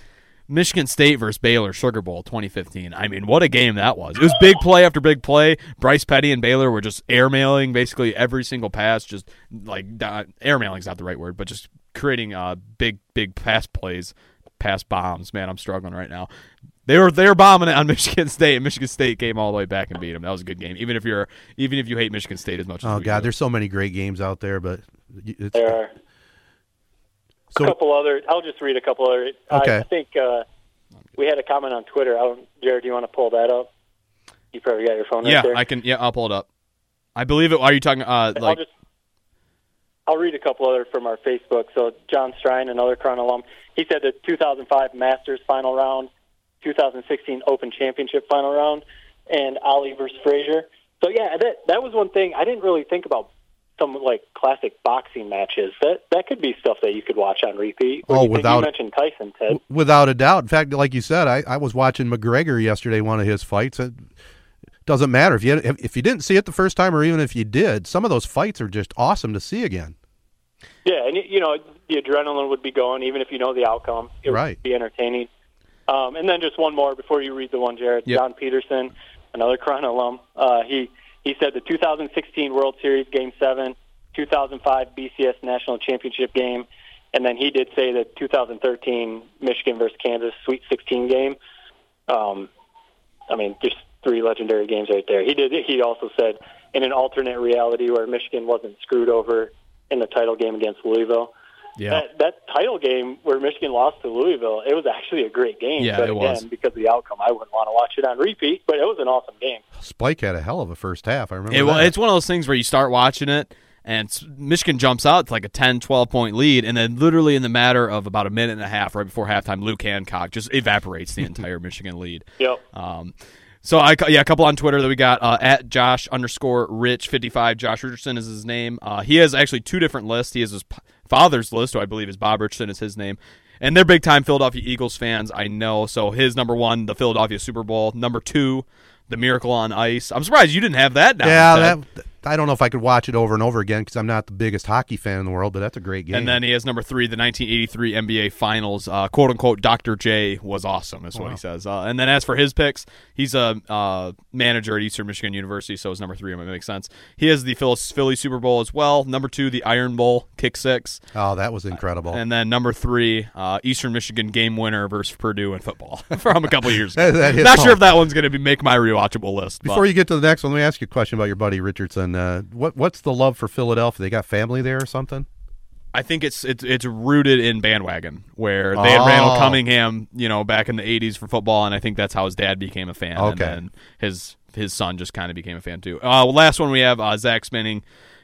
[SPEAKER 3] Michigan State versus Baylor Sugar Bowl 2015. I mean, what a game that was. It was big play after big play. Bryce Petty and Baylor were just airmailing basically every single pass, just like uh, airmailing's not the right word, but just creating uh, big, big pass plays, pass bombs. Man, I'm struggling right now. They were they were bombing it on [laughs] Michigan State, and Michigan State came all the way back and beat them. That was a good game, even if you're even if you hate Michigan State as much. as you do.
[SPEAKER 1] Oh
[SPEAKER 3] we
[SPEAKER 1] God,
[SPEAKER 3] do.
[SPEAKER 1] there's so many great games out there, but it's
[SPEAKER 4] There are.
[SPEAKER 1] so
[SPEAKER 4] a couple other. I'll just read a couple other.
[SPEAKER 1] Okay.
[SPEAKER 4] I think uh, we had a comment on Twitter. I don't, Jared, do you want to pull that up? You probably got your phone right
[SPEAKER 3] yeah,
[SPEAKER 4] there.
[SPEAKER 3] I can. Yeah, I'll pull it up. I believe it. Are you talking? Uh,
[SPEAKER 4] I'll just. I'll read a couple other from our Facebook. So John Strine, another Corunna alum, he said the 2005 Masters final round, 2016 Open Championship final round, and Ali versus Frazier. So yeah, that that was one thing I didn't really think about. Some like classic boxing matches. That that could be stuff that you could watch on repeat. What
[SPEAKER 1] Oh,
[SPEAKER 4] you
[SPEAKER 1] without-
[SPEAKER 4] you mentioned Tyson, Ted.
[SPEAKER 1] w- without a doubt. In fact, like you said, I, I was watching McGregor yesterday, one of his fights. It doesn't matter if you if, if you didn't see it the first time or even if you did. Some of those fights are just awesome to see again.
[SPEAKER 4] Yeah, and you know the adrenaline would be going even if you know the outcome. It
[SPEAKER 1] Right.
[SPEAKER 4] would be entertaining. Um, and then just one more before you read the one, Jared.
[SPEAKER 1] Yep.
[SPEAKER 4] John Peterson, another Corunna alum. Uh, he he said the 2016 World Series Game Seven, 2005 BCS National Championship Game, and then he did say the 2013 Michigan versus Kansas Sweet 16 game. Um, I mean, just three legendary games right there. He did. He also said in an alternate reality where Michigan wasn't screwed over in the title game against Louisville.
[SPEAKER 3] Yeah.
[SPEAKER 4] That, that title game where Michigan lost to Louisville, it was actually a great game.
[SPEAKER 3] Yeah,
[SPEAKER 4] but
[SPEAKER 3] it
[SPEAKER 4] again,
[SPEAKER 3] was.
[SPEAKER 4] because of the outcome, I wouldn't want to watch it on repeat. But it was an awesome game.
[SPEAKER 1] Spike had a hell of a first half. I remember.
[SPEAKER 3] It, well,
[SPEAKER 1] that.
[SPEAKER 3] it's one of those things where you start watching it and Michigan jumps out to like a 10, 12 point lead, and then literally in the matter of about a minute and a half right before halftime, Luke Hancock just evaporates the [laughs] entire Michigan lead.
[SPEAKER 4] Yep.
[SPEAKER 3] Um, so I yeah, a couple on Twitter that we got uh, at Josh underscore Rich fifty five. Josh Richardson is his name. Uh, he has actually two different lists. He has his p- father's list, who I believe is Bob Richardson is his name. And they're big time Philadelphia Eagles fans, I know. So his number one, the Philadelphia Super Bowl. Number two, the Miracle on Ice. I'm surprised you didn't have that down.
[SPEAKER 1] yeah, that, I don't know if I could watch it over and over again because I'm not the biggest hockey fan in the world, but that's a great game.
[SPEAKER 3] And then he has number three, the 1983 NBA Finals, uh, quote unquote. Dr. J was awesome, is what he says. Uh, and then as for his picks, he's a uh, manager at Eastern Michigan University, so his number three might make sense. He has the Phil- Philly Super Bowl as well. Number two, the Iron Bowl, kick six,
[SPEAKER 1] oh, that was incredible.
[SPEAKER 3] and then number three, uh, Eastern Michigan game winner versus Purdue in football [laughs] from a couple years ago. [laughs]
[SPEAKER 1] That- that
[SPEAKER 3] Not sure if that one's going to be make my rewatchable list. but-
[SPEAKER 1] Before you get to the next one, let me ask you a question about your buddy Richardson. Uh, what what's the love for Philadelphia? They got family there or something?
[SPEAKER 3] I think it's it's it's rooted in bandwagon where they had
[SPEAKER 1] Oh.
[SPEAKER 3] Randall Cunningham, you know, back in the '80s for football, and I think that's how his dad became a fan.
[SPEAKER 1] Okay.
[SPEAKER 3] and then his his son just kind of became a fan too. Uh, last one we have uh, Zach Spinning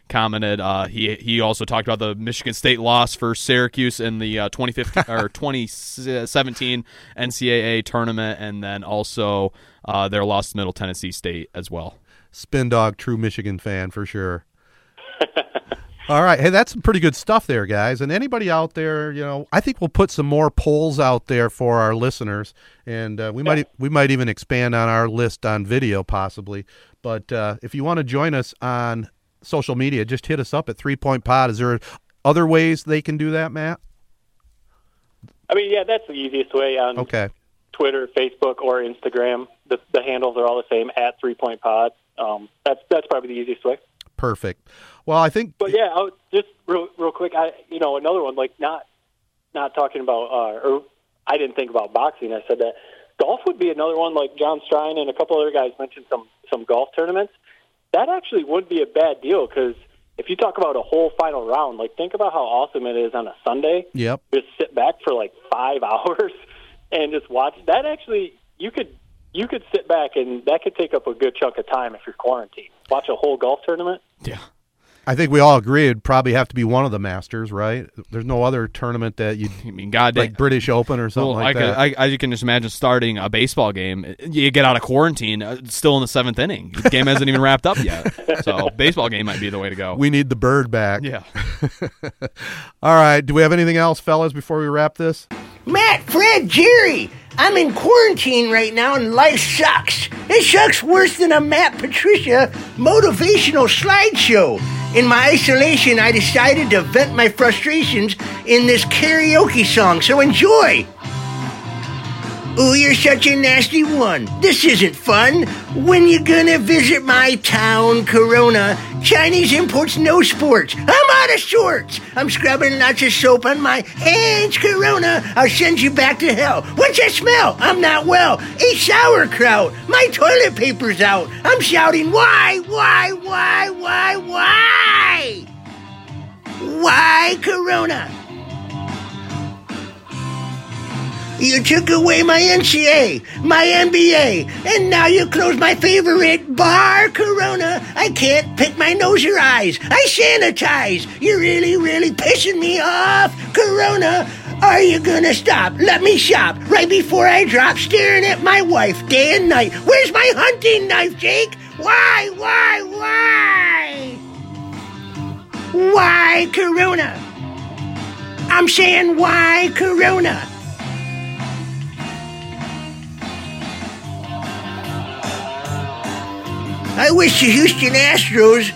[SPEAKER 3] commented. Uh, he he also talked about the Michigan State loss for Syracuse in the uh, 2015 [laughs] or 2017 NCAA tournament, and then also uh, their loss to Middle Tennessee State as well.
[SPEAKER 1] Spin dog, true Michigan fan for sure. [laughs] All right, hey, that's some pretty good stuff there, guys. And anybody out there, you know, I think we'll put some more polls out there for our listeners, and uh, we might we might even expand on our list on video possibly. But uh, if you want to join us on social media, just hit us up at Three Point Pod. Is there other ways they can do that, Matt?
[SPEAKER 4] I mean, yeah, that's the easiest way on
[SPEAKER 1] Okay.
[SPEAKER 4] Twitter, Facebook, or Instagram. The, the handles are all the same at Three Point Pod. Um, that's that's probably the easiest way.
[SPEAKER 1] Perfect. Well, I think
[SPEAKER 4] But yeah, I'll, just real real quick, I you know another one like not not talking about uh, or I didn't think about boxing. I said that golf would be another one. Like John Strine and a couple other guys mentioned some some golf tournaments. That actually would be a bad deal because if you talk about a whole final round, like think about how awesome it is on a Sunday.
[SPEAKER 1] Yep.
[SPEAKER 4] Just sit back for like five [laughs] hours and just watch. That actually you could you could sit back and that could take up a good chunk of time if you're quarantined. Watch a whole golf tournament.
[SPEAKER 3] Yeah.
[SPEAKER 1] I think we all agree it'd probably have to be one of the Masters, right? There's no other tournament that you [laughs]
[SPEAKER 3] I mean, God
[SPEAKER 1] like British Open or something
[SPEAKER 3] Well,
[SPEAKER 1] like
[SPEAKER 3] I,
[SPEAKER 1] that.
[SPEAKER 3] could, I, I you can just imagine starting a baseball game. You get out of quarantine, uh, still in the seventh inning. The game hasn't even wrapped up yet. So, [laughs] baseball game might be the way to go.
[SPEAKER 1] we need the bird back.
[SPEAKER 3] yeah. [laughs]
[SPEAKER 1] All right. Do we have anything else, fellas, before we wrap this?
[SPEAKER 5] Matt, Fred, Jerry, I'm in quarantine right now and life sucks. It sucks worse than a Matt Patricia motivational slideshow. In my isolation, I decided to vent my frustrations in this karaoke song, so enjoy. Ooh, you're such a nasty one. This isn't fun. When you gonna visit my town, Corona? Chinese imports no sports. I'm out of sorts. I'm scrubbing lots of soap on my hands, Corona. I'll send you back to hell. What's that smell? I'm not well. Eat sauerkraut. My toilet paper's out. I'm shouting, why, why, why, why, why? Why, Corona? You took away my NCA, my NBA, and now you close my favorite bar, Corona. I can't pick my nose or eyes. I sanitize. You're really, really pissing me off, Corona. Are you gonna stop? Let me shop right before I drop, staring at my wife day and night. Where's my hunting knife, Jake? Why, why, why? Why, Corona? I'm saying, why, Corona? I wish the Houston Astros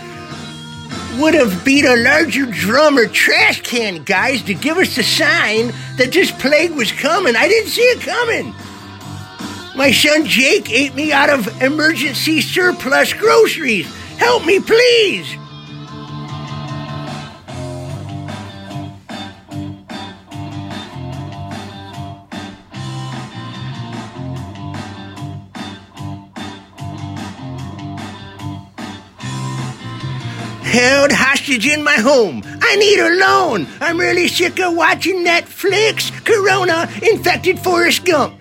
[SPEAKER 5] would have beat a larger drum or trash can guys to give us a sign that this plague was coming. I didn't see it coming. My son Jake ate me out of emergency surplus groceries. Help me, please. Held hostage in my home. I need a loan. I'm really sick of watching Netflix. Corona infected Forrest Gump.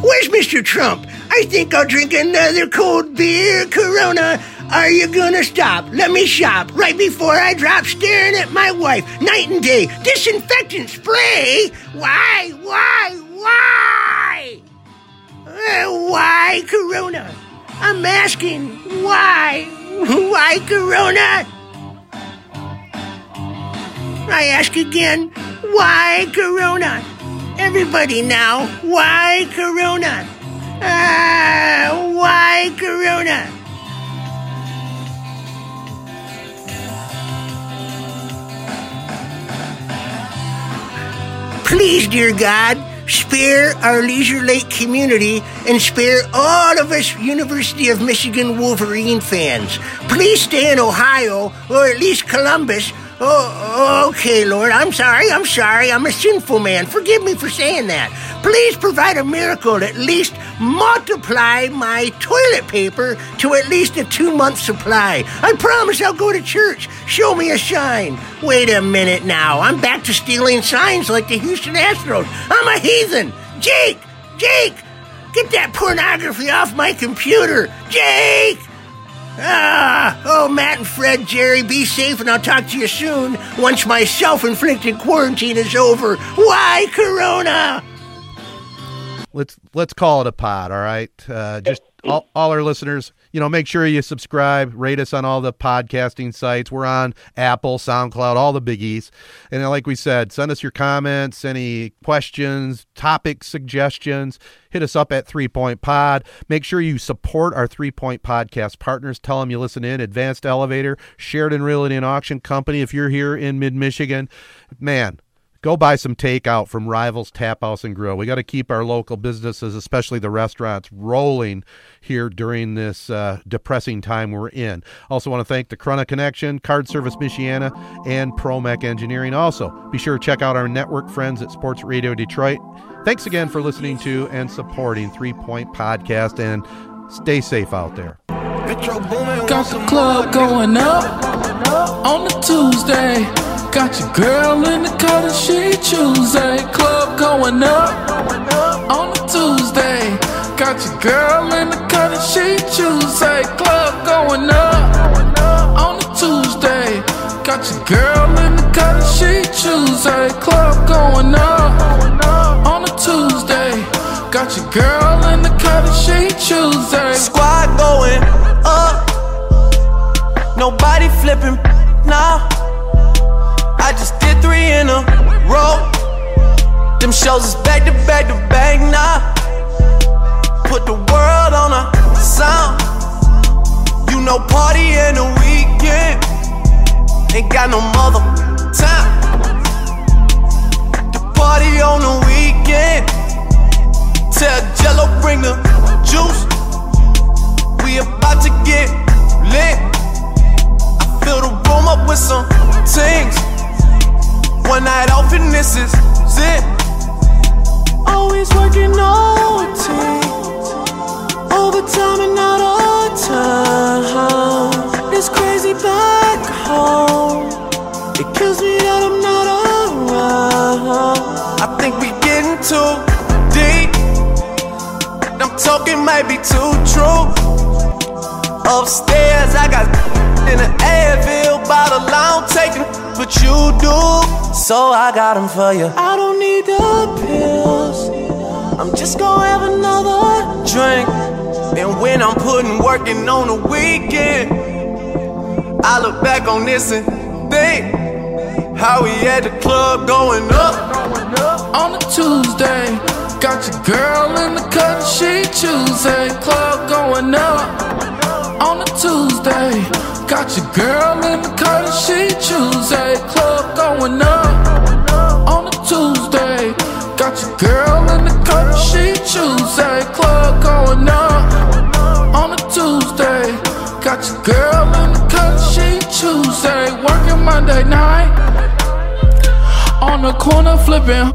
[SPEAKER 5] Where's Mr. Trump? I think I'll drink another cold beer. Corona, are you gonna stop? Let me shop right before I drop staring at my wife night and day. Disinfectant spray? Why, why, why? Uh, why, Corona? I'm asking, why? Why, Corona? I ask again, why Corona? Everybody now, why Corona? Ah, why Corona? Please, dear God, spare our Leisure Lake community and spare all of us University of Michigan Wolverine fans. Please stay in Ohio, or at least Columbus, Oh, okay, Lord. I'm sorry. I'm sorry. I'm a sinful man. Forgive me for saying that. Please provide a miracle. At least multiply my toilet paper to at least a two month supply. I promise I'll go to church. Show me a sign. Wait a minute now. I'm back to stealing signs like the Houston Astros. I'm a heathen. Jake! Jake! Get that pornography off my computer. Jake! Ah, oh, Matt and Fred, Jerry, be safe and I'll talk to you soon once my self inflicted quarantine is over. Why, Corona?
[SPEAKER 1] Let's let's call it a pod, all right? Uh, just all, all our listeners, you know, make sure you subscribe, rate us on all the podcasting sites. We're on Apple, SoundCloud, all the biggies. And like we said, send us your comments, any questions, topic suggestions. Hit us up at Three Point Pod. Make sure you support our Three Point Podcast partners. Tell them you listen in. Advanced Elevator, Sheridan Realty and Auction Company. If you're here in mid Michigan, man, go buy some takeout from Rivals Tap House and Grill. We got to keep our local businesses, especially the restaurants, rolling here during this uh, depressing time we're in. Also, want to thank the Corona Connection, Card Service Michiana, and Promec Engineering. Also, be sure to check out our network friends at Sports Radio Detroit. Thanks again for listening to and supporting Three Point Podcast, and stay safe out there.
[SPEAKER 6] Got the club going up on a Tuesday. Got your girl in the cut and she Tuesday. Club going up on a Tuesday. Got your girl in the cut and she Tuesday. Club going up on a Tuesday. Got your girl in the cut and she Tuesday. Club going up on a Tuesday. Got your girl in the cut and she Tuesday.
[SPEAKER 7] Squad going up. Nobody flipping now. Three in a row. Them shows is back to back to back now. Put the world on a sound. You know, party in the weekend. Ain't got no mother time. The party on the weekend. Tell Jello bring the juice. We about to get lit. I fill the room up with some things. One night off and this is it. Always working OT. Overtime and out of time. It's crazy back home. It kills me that I'm not around. I think we getting too deep. I'm talking might be too true. Upstairs, I got in an Advil bottle. I don't take them, but you do. So I got them for you. I don't need the pills. I'm just gonna have another drink. And when I'm putting working on the weekend, I look back on this and think how we at the club going up.
[SPEAKER 6] on a Tuesday. Got your girl in the cut, she Tuesday. Club going up on a Tuesday. Got your girl in the cut and she Tuesday. Club going up on a Tuesday. Got your girl in the cut and she Tuesday. Club going up on a Tuesday. Got your girl in the cut and she Tuesday. Working Monday night on the corner flipping.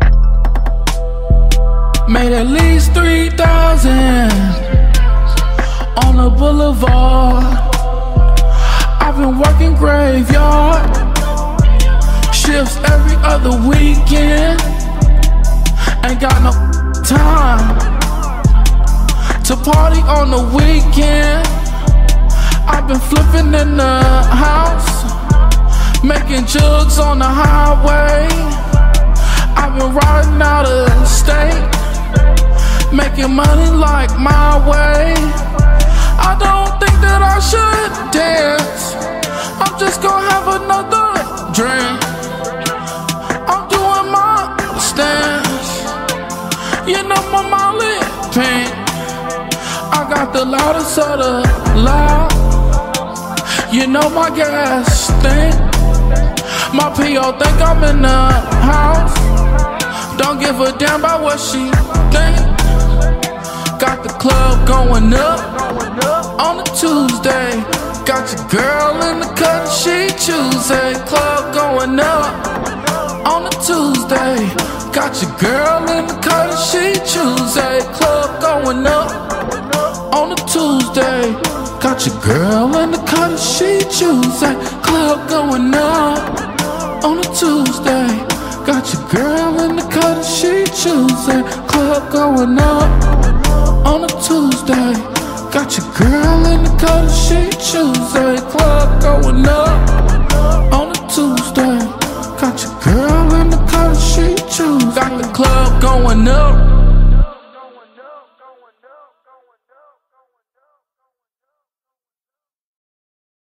[SPEAKER 6] Made at least 3,000 on the boulevard. I've been working graveyard shifts every other weekend. Ain't got no time to party on the weekend. I've been flipping in the house, making jugs on the highway. I've been riding out of state, making money like my way. I don't think that I should dance. I'm just gonna have another drink. I'm doing my stance. You know my Molly pink. I got the loudest of the loud. You know my gas stink. My PO think I'm in the house. Don't give a damn about what she think. Got the club going up on a Tuesday. Got your girl in the cut, she Tuesday. Club going up on a Tuesday. Got your girl in the cut, she Tuesday. Club going up on a Tuesday. Got your girl in the cut, she Tuesday. Club going up on a Tuesday. Got your girl in the cut, she Tuesday. Club going up on a Tuesday. Got your girl in the cut, she Tuesday. Club going up on a Tuesday. Got your girl in the cut, she Tuesday. Got the club going up